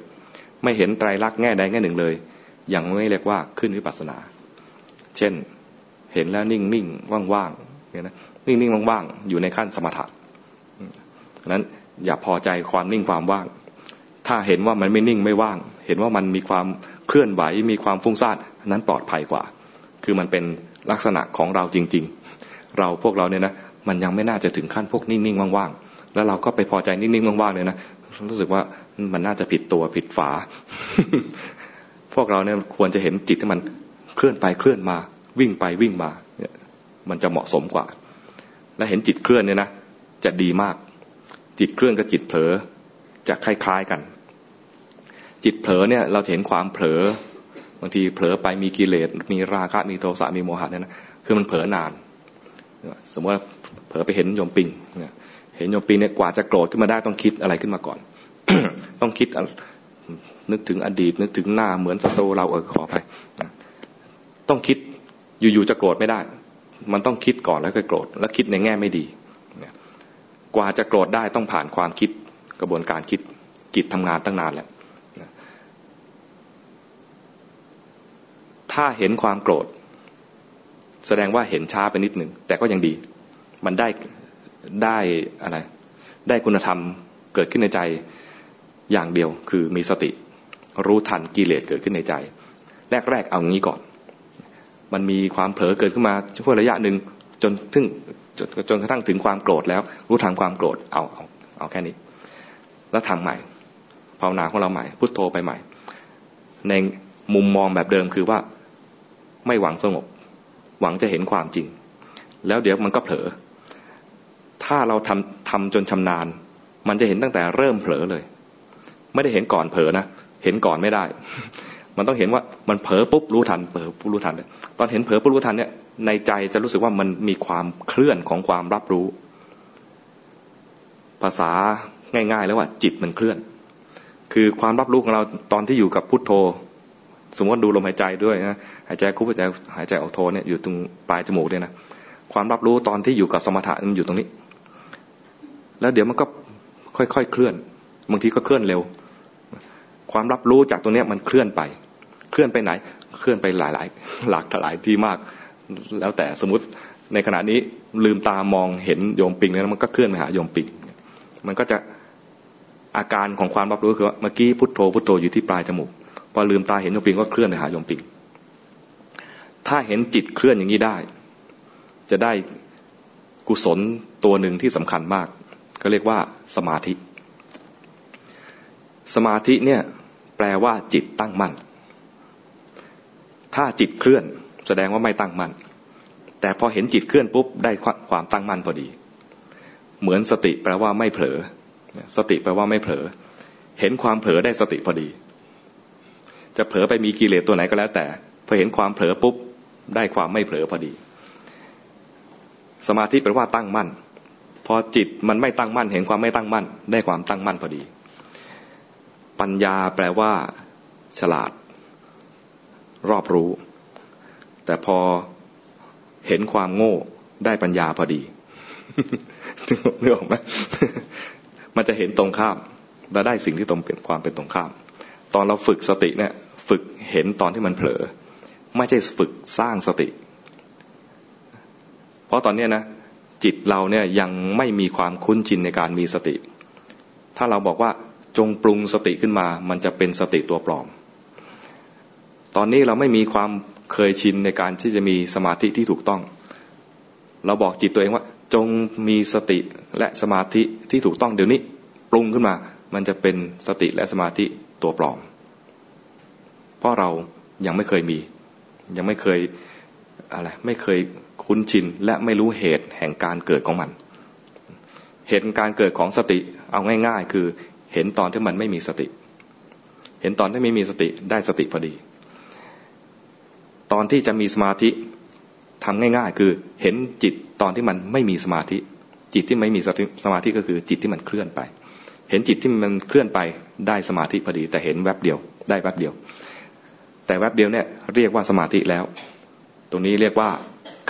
ไม่เห็นไตรลักษณ์แง่ใดแง่หนึ่งเลยยังไม่เรียกว่าขึ้นวิปัสนา เช่นเห็นแล้วนิ่งนิ่งว่างๆเนี่ยนะนิ่งนิ่งว่างๆอยู่ในขั้นสมถะนั้นอย่าพอใจความนิ่งความว่าง ถ้าเห็นว่ามันไม่นิ่งไม่ว่าง เห็นว่ามันมีความ เคลื่อนไหวมีความฟุ้งซ่านนั้นปลอดภัยกว่า คือมันเป็นลักษณะของเราจริง ๆ เราพวกเราเนี่ยนะมันยังไม่น่าจะถึงขั้นพวกนิ่งๆว่างๆแล้วเราก็ไปพอใจนิ่งๆว่างๆเลยนะรู้สึกว่ามันน่าจะผิดตัวผิดฝา พวกเราเนี่ยควรจะเห็นจิตที่มันเคลื่อนไปเคลื่อนมา วิ่งไปวิ่งมาเนี่ยมันจะเหมาะสมกว่า และเห็นจิตเคลื่อนเนี่ยนะจะดีมาก จิตเคลื่อนกับจิตเผลอจะคล้ายๆกัน จิตเผลอเนี่ยเราเห็นความเผลอบางทีเผลอไปมีกิเลสมีราคะมีโทสะมีโมหะเนี่ยนะคือมันเผลอนาน สมมติว่าเผลอไปเห็นโยมปิงเห็นโยมปิงเนี่ยกว่าจะโกรธขึ้นมาได้ต้องคิดอะไรขึ้นมาก่อน ต้องคิดนึกถึงอดีต นึกถึงหน้าเหมือนศัตรูเราเออขอไปต้องคิดอยู่ๆจะโกรธไม่ได้ มันต้องคิดก่อนแล้วก็โกรธแล้วคิดในแง่ไม่ดีกว่าจะโกรธได้ต้องผ่านความคิดกระบวนการคิดจิตทำงานตั้งนานแล้ว ถ้าเห็นความโกรธ แสดงว่าเห็นช้าไปนิดหนึ่งแต่ก็ยังดี มันได้ได้อะไร ได้คุณธรรมเกิดขึ้นในใจอย่างเดียวคือมีสติ รู้ทันกิเลสเกิดขึ้นในใจ แรกๆเอางี้ก่อน มันมีความเผลอเกิดขึ้นมาช่วงระยะหนึ่งจนถึงจนจนกระทั่งถึงความโกรธแล้ว รู้ทันความโกรธเอาเอาเอาแค่นี้ แล้วทำใหม่ภาวนาของเราใหม่พุทโธไปใหม่ ในมุมมองแบบเดิมคือว่า ไม่หวังสงบ หวังจะเห็นความจริง แล้วเดี๋ยวมันก็เผลอ ถ้าเราทำทำจนชำนาญ มันจะเห็นตั้งแต่เริ่มเผลอเลย ไม่ได้เห็นก่อนเผลอนะ เห็นก่อนไม่ได้ มันต้องเห็นว่ามันเผลอปุ๊บรู้ทัน เผลอปุ๊บรู้ทันเลยตอนเห็นเผลอปุ๊บรู้ทันเนี่ยในใจจะรู้สึกว่ามันมีความเคลื่อนของความรับรู้ ภาษาง่ายๆแล้วว่าจิตมันเคลื่อน คือความรับรู้ของเราตอนที่อยู่กับพุทโธ สมมติดูลมหายใจด้วยนะหายใจคุบหายใจหายใจออกโทเนี่ยอยู่ตรงปลายจมูกเนี่ยนะความรับรู้ตอนที่อยู่กับสมถะมันอยู่ตรงนี้ แล้วเดี๋ยวมันก็ค่อยๆเคลื่อน บางทีก็เคลื่อนเร็ว ความรับรู้จากตรงนี้มันเคลื่อนไป เคลื่อนไปไหน เคลื่อนไปหลายๆ หลากหลายที่มาก แล้วแต่สมมติในขณะนี้ลืมตามองเห็นโยมปิงแล้วมันก็เคลื่อนไปหาโยมปิง มันก็จะอาการของความรับรู้คือว่าเมื่อกี้พุทโธพุทโธอยู่ที่ปลายจมูก ลืมตาเห็นโยมปิงก็เคลื่อนไปหาโยมปิง ถ้าเห็นจิตเคลื่อนอย่างนี้ได้ จะได้กุศลตัวหนึ่งที่สำคัญมาก ก็เรียกว่าสมาธิ สมาธิเนี่ยแปลว่าจิตตั้งมั่น ถ้าจิตเคลื่อนแสดงว่าไม่ตั้งมั่น แต่พอเห็นจิตเคลื่อนปุ๊บได้ความตั้งมั่นพอดี เหมือนสติแปลว่าไม่เผลอ สติแปลว่าไม่เผลอ เห็นความเผลอได้สติพอดี จะเผลอไปมีกิเลสตัวไหนก็แล้วแต่พอเห็นความเผลอปุ๊บได้ความไม่เผลอพอดี สมาธิแปลว่าตั้งมั่น พอจิตมันไม่ตั้งมั่น เห็นความไม่ตั้งมั่น ได้ความตั้งมั่นพอดี ปัญญาแปลว่า ฉลาด รอบรู้ แต่พอเห็นความโง่ได้ปัญญาพอดีนึกออกไหมมันจะเห็นตรงข้ามและได้สิ่งที่ตรงเป็นความเป็นตรงข้าม ตอนเราฝึกสติเนี่ย ฝึกเห็นตอนที่มันเผลอ ไม่ใช่ฝึกสร้างสติ เพราะตอนนี้นะจิตเราเนี่ยยังไม่มีความคุ้นชินในการมีสติ ถ้าเราบอกว่าจงปรุงสติขึ้นมา มันจะเป็นสติตัวปลอม ตอนนี้เราไม่มีความเคยชินในการที่จะมีสมาธิที่ถูกต้อง เราบอกจิตตัวเองว่า จงมีสติและสมาธิที่ถูกต้องเดี๋ยวนี้ ปรุงขึ้นมา มันจะเป็นสติและสมาธิตัวปลอม เพราะเรายังไม่เคยมี ยังไม่เคยอะไรไม่เคยคุ้นชินและไม่รู้เหตุแห่งการเกิดของมัน เหตุการเกิดของสติเอาง่าย ๆ คือเห็นตอนที่มันไม่มีสติ เห็นตอนที่ไม่มีสติได้สติพอดี ตอนที่จะมีสมาธิทำง่าย ๆ คือเห็นจิตตอนที่มันไม่มีสมาธิ จิตที่ไม่มีสมาธิก็คือจิตที่มันเคลื่อนไป เห็นจิตที่มันเคลื่อนไปได้สมาธิพอดี แต่เห็นแวบเดียว ได้แวบเดียว แต่แวบเดียวเนี่ยเรียกว่าสมาธิแล้ว ตรงนี้เรียกว่า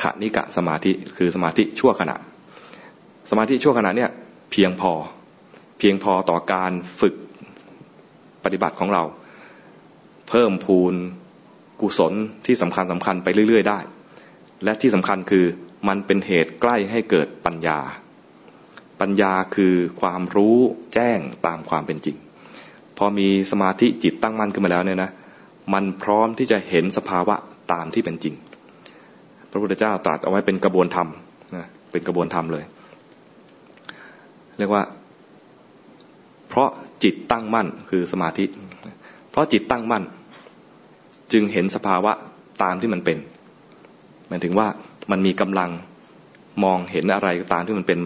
ขนิกะสมาธิคือสมาธิชั่วขณะ สมาธิชั่วขณะเนี่ยเพียงพอเพียงพอต่อการฝึกปฏิบัติของเรา เพิ่มพูนกุศลที่สำคัญสำคัญไปเรื่อย ๆ ได้ และที่สำคัญคือมันเป็นเหตุใกล้ให้เกิดปัญญา ปัญญาคือความรู้แจ้งตามความเป็นจริง พอมีสมาธิจิตตั้งมั่นขึ้นมาแล้วเนี่ยนะ มันพร้อมที่จะเห็นสภาวะตามที่เป็นจริง พระพุทธเจ้าตรัสเอาไว้เป็นกระบวนธรรมนะเป็นกระบวนธรรมเลย เรียกว่า เพราะจิตตั้งมั่นคือสมาธิ เพราะจิตตั้งมั่น จึงเห็นสภาวะตามที่มันเป็นหมายถึงว่ามันมีกำลังมองเห็นอะไรตามที่มันเป็น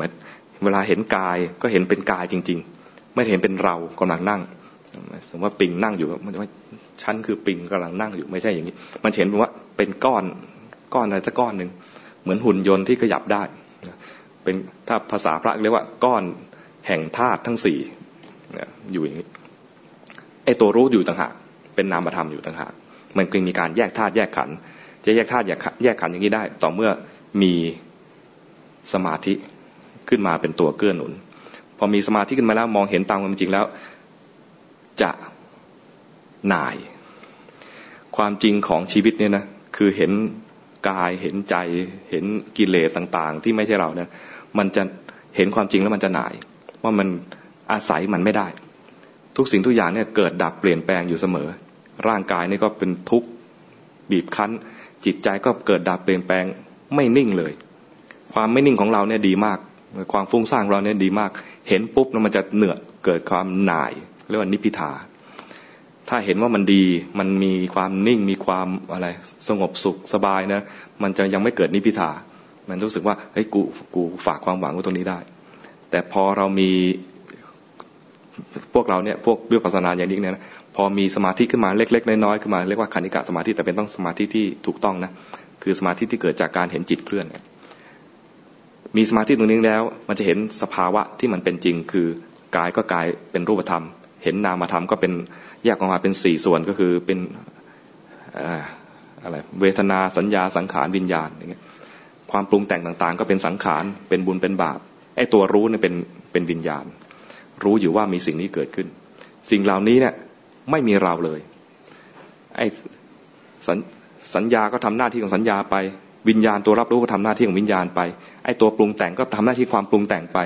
เวลาเห็นกายก็เห็นเป็นกายจริง ๆ ไม่เห็นเป็นเรากำลังนั่งสมมติว่าปิงนั่งอยู่มันว่า ฉันคือปิงกำลังนั่งอยู่ไม่ใช่อย่างนี้ มันเห็นว่าเป็นก้อนก้อนอะไรสักก้อนหนึ่งเหมือนหุ่นยนต์ที่ขยับได้ เป็นถ้าภาษาพระเรียกว่าก้อนแห่งธาตุทั้งสี่อยู่อย่างนี้ไอ้ตัวรู้อยู่ต่างหากเป็นนามธรรมอยู่ต่างหากมันจึงมีการแยกธาตุแยกขันจะแยกธาตุแยกขันอย่างนี้ได้ ต่อเมื่อมีสมาธิขึ้นมาเป็นตัวเกื้อหนุน พอมีสมาธิขึ้นมาแล้วมองเห็นตามความจริงแล้ว จะ หน่าย ความจริงของชีวิตเนี่ยนะคือเห็นกายเห็นใจเห็นกิเลสต่างๆ ที่ไม่ใช่เราเนี่ยมันจะเห็นความจริงแล้วมันจะหน่าย ว่ามันอาศัยมันไม่ได้ ทุกสิ่งทุกอย่างเนี่ยเกิดดับเปลี่ยนแปลงอยู่เสมอ ร่างกายนี่ก็เป็นทุกข์บีบคั้น จิตใจก็เกิดดับเปลี่ยนแปลงไม่นิ่งเลย ความไม่นิ่งของเราเนี่ยดีมาก ความฟุ้งซ่านเราเนี่ยดีมาก เห็นปุ๊บแล้วมันจะเหนื่อเกิดความหน่ายเรียกว่านิพิทา ถ้าเห็นว่ามันดีมันมีความนิ่งมีความอะไรสงบสุขสบายนะ มันจะยังไม่เกิดนิพิทา มันรู้สึกว่าเฮ้ยกูกูฝากความหวังไว้ตรงนี้ได้ แต่พอเรามีพวกเราเนี่ยพวกวิปัสสนาอย่างนี้เนี่ยนะพอมีสมาธิขึ้นมาเล็ก ๆ น้อยๆขึ้นมาเรียกว่าคณิกะสมาธิแต่เป็นต้องสมาธิที่ถูกต้องนะคือสมาธิที่เกิดจากการเห็นจิตเคลื่อน มีสมาธิตรงนี้แล้ว มันจะเห็นสภาวะที่มันเป็นจริง คือกายก็กายเป็นรูปธรรม เห็นนามธรรมก็เป็น แยกออกมาเป็นสี่ส่วนก็คือเป็นอะไรเวทนาสัญญาสังขารวิญญาณอย่างเงี้ยความปรุงแต่งต่างๆ ก็เป็นสังขารเป็นบุญเป็นบาปไอ้ตัวรู้เนี่ยเป็นเป็นวิญญาณ รู้อยู่ว่ามีสิ่งนี้เกิดขึ้น สิ่งเหล่านี้เนี่ยไม่มีเราเลยไอ้สสัญญาก็ทำหน้าที่ของสัญญาไป วิญญาณตัวรับรู้ก็ทำหน้าที่ของวิญญาณไปไอ้ตัวปรุงแต่งก็ทำหน้าที่ความปรุงแต่งไป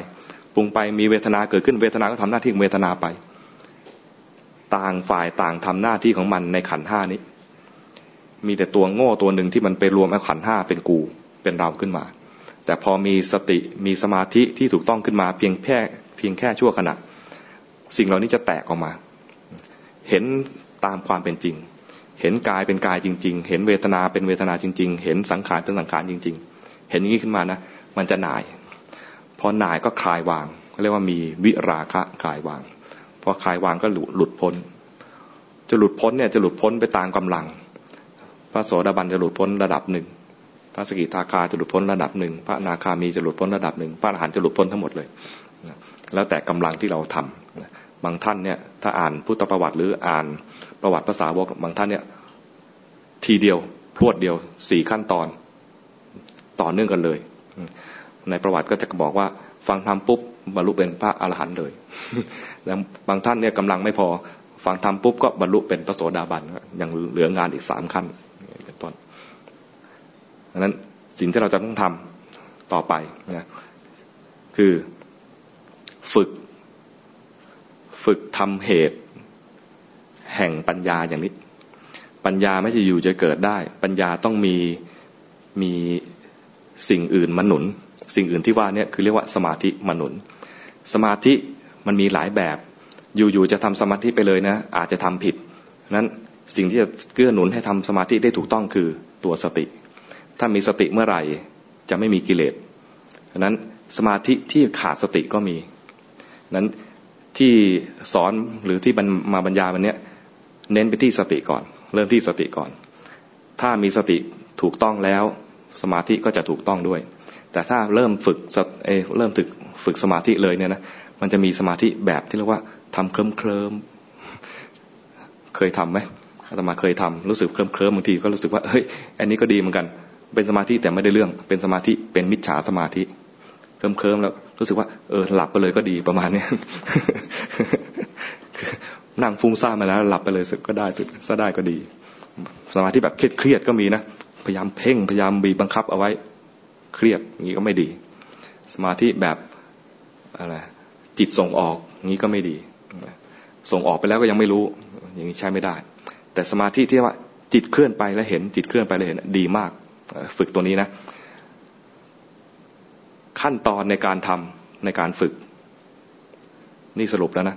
ปรุงไปมีเวทนาเกิดขึ้นเวทนาก็ทำหน้าที่ของเวทนาไป ต่างฝ่ายต่างทำหน้าที่ของมันในขันห้านี้ มีแต่ตัวโง่ตัวหนึ่งที่มันไปรวมไอ้ขันห้าเป็นกูเป็นเราขึ้นมา แต่พอมีสติมีสมาธิที่ถูกต้องขึ้นมา เพียงแค่เพียงแค่ชั่วขณะ สิ่งเหล่านี้จะแตกออกมา เห็นตามความเป็นจริง เห็นกายเป็นกายจริง ๆ เห็นเวทนาเป็นเวทนาจริง ๆ เห็นสังขารเป็นสังขารจริง ๆ เห็นอย่างนี้ขึ้นมานะมันจะหน่าย พอหน่ายก็คลายวางเรียกว่ามีวิราคะคลายวาง อคลายวางก็หลุดพ้น จะหลุดพ้นเนี่ยจะหลุดพ้นไปตามกำลัง พระโสดาบันจะหลุดพ้นระดับหนึ่ง พระสกิทาคาจะหลุดพ้นระดับหนึ่ง พระนาคามีจะหลุดพ้นระดับหนึ่ง พระอรหันต์จะหลุดพ้นทั้งหมดเลย แล้วแต่กำลังที่เราทำบางท่านเนี่ยถ้าอ่านพุทธประวัติหรืออ่านประวัติภาษาวกบางท่านเนี่ยทีเดียวพรวดเดียวสี่ขั้นตอนต่อเนื่องกันเลย ในประวัติก็จะบอกว่าฟังธรรมปุ๊บ บรรลุเป็นพระอรหันต์เลยแล้วบางท่านเนี่ยกำลังไม่พอฟังธรรมปุ๊บก็บรรลุเป็นพระโสดาบันยังเหลืองานอีกสามขั้นเป็นต้นดังนั้นสิ่งที่เราจะต้องทำต่อไปนะคือฝึก ฝึกทำเหตุ แห่งปัญญาอย่างนี้ ปัญญาไม่จะอยู่จะเกิดได้ ปัญญาต้องมีมีสิ่งอื่นมาหนุน สิ่งอื่นที่ว่าเนี่ยคือเรียกว่าสมาธิมาหนุน สมาธิมันมีหลายแบบ อยู่ๆจะทำสมาธิไปเลยนะ อาจจะทำผิดนั้นสิ่งที่จะเกื้อหนุนให้ทำสมาธิได้ถูกต้องคือตัวสติ ถ้ามีสติเมื่อไหร่จะไม่มีกิเลสะนั้นสมาธิที่ขาดสติก็มีนั้นที่สอนหรือที่มาบรรยายวันนี้เน้นไปที่สติก่อน เริ่มที่สติก่อน ถ้ามีสติถูกต้องแล้ว สมาธิก็จะถูกต้องด้วย แต่ถ้าเริ่มฝึกเอเริ่มฝึกฝึกสมาธิเลยเนี่ยนะมันจะมีสมาธิแบบที่เรียกว่าทำเคลิ้มเคลิมเคยทํำไหมอาตมาเคยทำรู้สึกเคลิ้มเคลิมบางทีก็รู้สึกว่าเฮ้ยอันนี้ก็ดีเหมือนกัน เป็นสมาธิแต่ไม่ได้เรื่อง เป็นสมาธิเป็นมิจฉาสมาธิเคลิ้มเคลิ้มแล้วรู้สึกว่าเออหลับไปเลยก็ดีประมาณนี้นั่งฟุ้งซ่านมาแล้วหลับไปเลยสึกก็ได้สึกซะได้ก็ดี สมาธิแบบเครียดๆก็มีนะพยายามเพ่งพยายามบีบบังคับเอาไว้ เครียดอย่างนี้ก็ไม่ดี สมาธิแบบอะไรจิตส่งออกนี้ก็ไม่ดี ส่งออกไปแล้วก็ยังไม่รู้ อย่างนี้ใช้ไม่ได้ แต่สมาธิที่ว่าจิตเคลื่อนไปแล้วเห็น จิตเคลื่อนไปแล้วเห็นดีมาก ฝึกตัวนี้นะ ขั้นตอนในการทำในการฝึก นี่สรุปแล้วนะ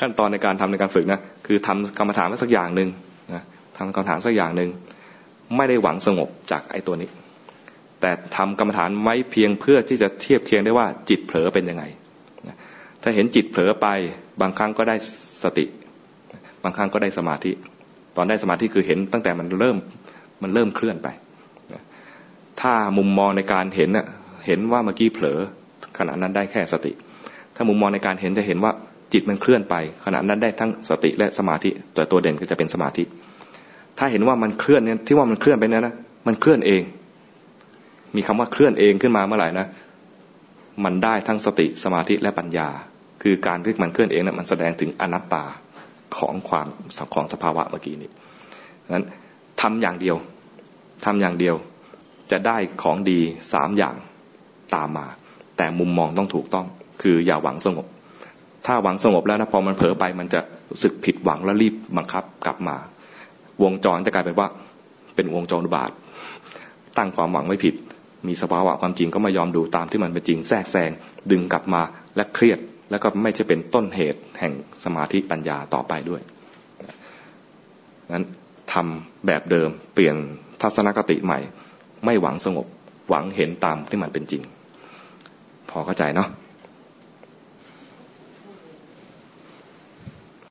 ขั้นตอนในการทำในการฝึกนะคือทำกรรมฐานสักอย่างหนึ่งนะทำกรรมฐานสักอย่างหนึ่งไม่ได้หวังสงบจากไอ้ตัวนี้ แต่ทำกรรมฐานไว้เพียงเพื่อที่จะเทียบเคียงได้ว่าจิตเผลอเป็นยังไง ถ้าเห็นจิตเผลอไปบางครั้งก็ได้สติ บางครั้งก็ได้สมาธิ ตอนได้สมาธิคือเห็นตั้งแต่มันเริ่มมันเริ่มเคลื่อนไป ถ้ามุมมองในการเห็นเห็นว่าเมื่อกี้เผลอขณะนั้นได้แค่สติ ถ้ามุมมองในการเห็นจะเห็นว่าจิตมันเคลื่อนไป ขณะนั้นได้ทั้งสติและสมาธิ แต่ตัวเด่นก็จะเป็นสมาธิ ถ้าเห็นว่ามันเคลื่อนเนี่ยที่ว่ามันเคลื่อนไปเนี่ยนะมันเคลื่อนเอง มีคำว่าเคลื่อนเองขึ้นมาเมื่อไหร่นะ มันได้ทั้งสติสมาธิและปัญญา คือการที่มันเคลื่อนเองนะมันแสดงถึงอนัตตาของความของสภาวะเมื่อกี้นี้นั้นทำอย่างเดียวทำอย่างเดียวจะได้ของดีสามอย่างตามมา แต่มุมมองต้องถูกต้อง คืออย่าหวังสงบ ถ้าหวังสงบแล้วนะพอมันเผลอไปมันจะรู้สึกผิดหวังแล้วรีบบังคับกลับมา วงจรจะกลายเป็นว่า เป็นวงจรอุบาท ตั้งความหวังไม่ผิด มีสภาวะความจริงก็ไม่ยอมดูตามที่มันเป็นจริงแทรกแซงดึงกลับมาและเครียด แล้วก็ไม่ใช่เป็นต้นเหตุแห่งสมาธิปัญญาต่อไปด้วยนั้นทำแบบเดิมเปลี่ยนทัศนคติใหม่ ไม่หวังสงบหวังเห็นตามที่มันเป็นจริง พอเข้าใจเนาะ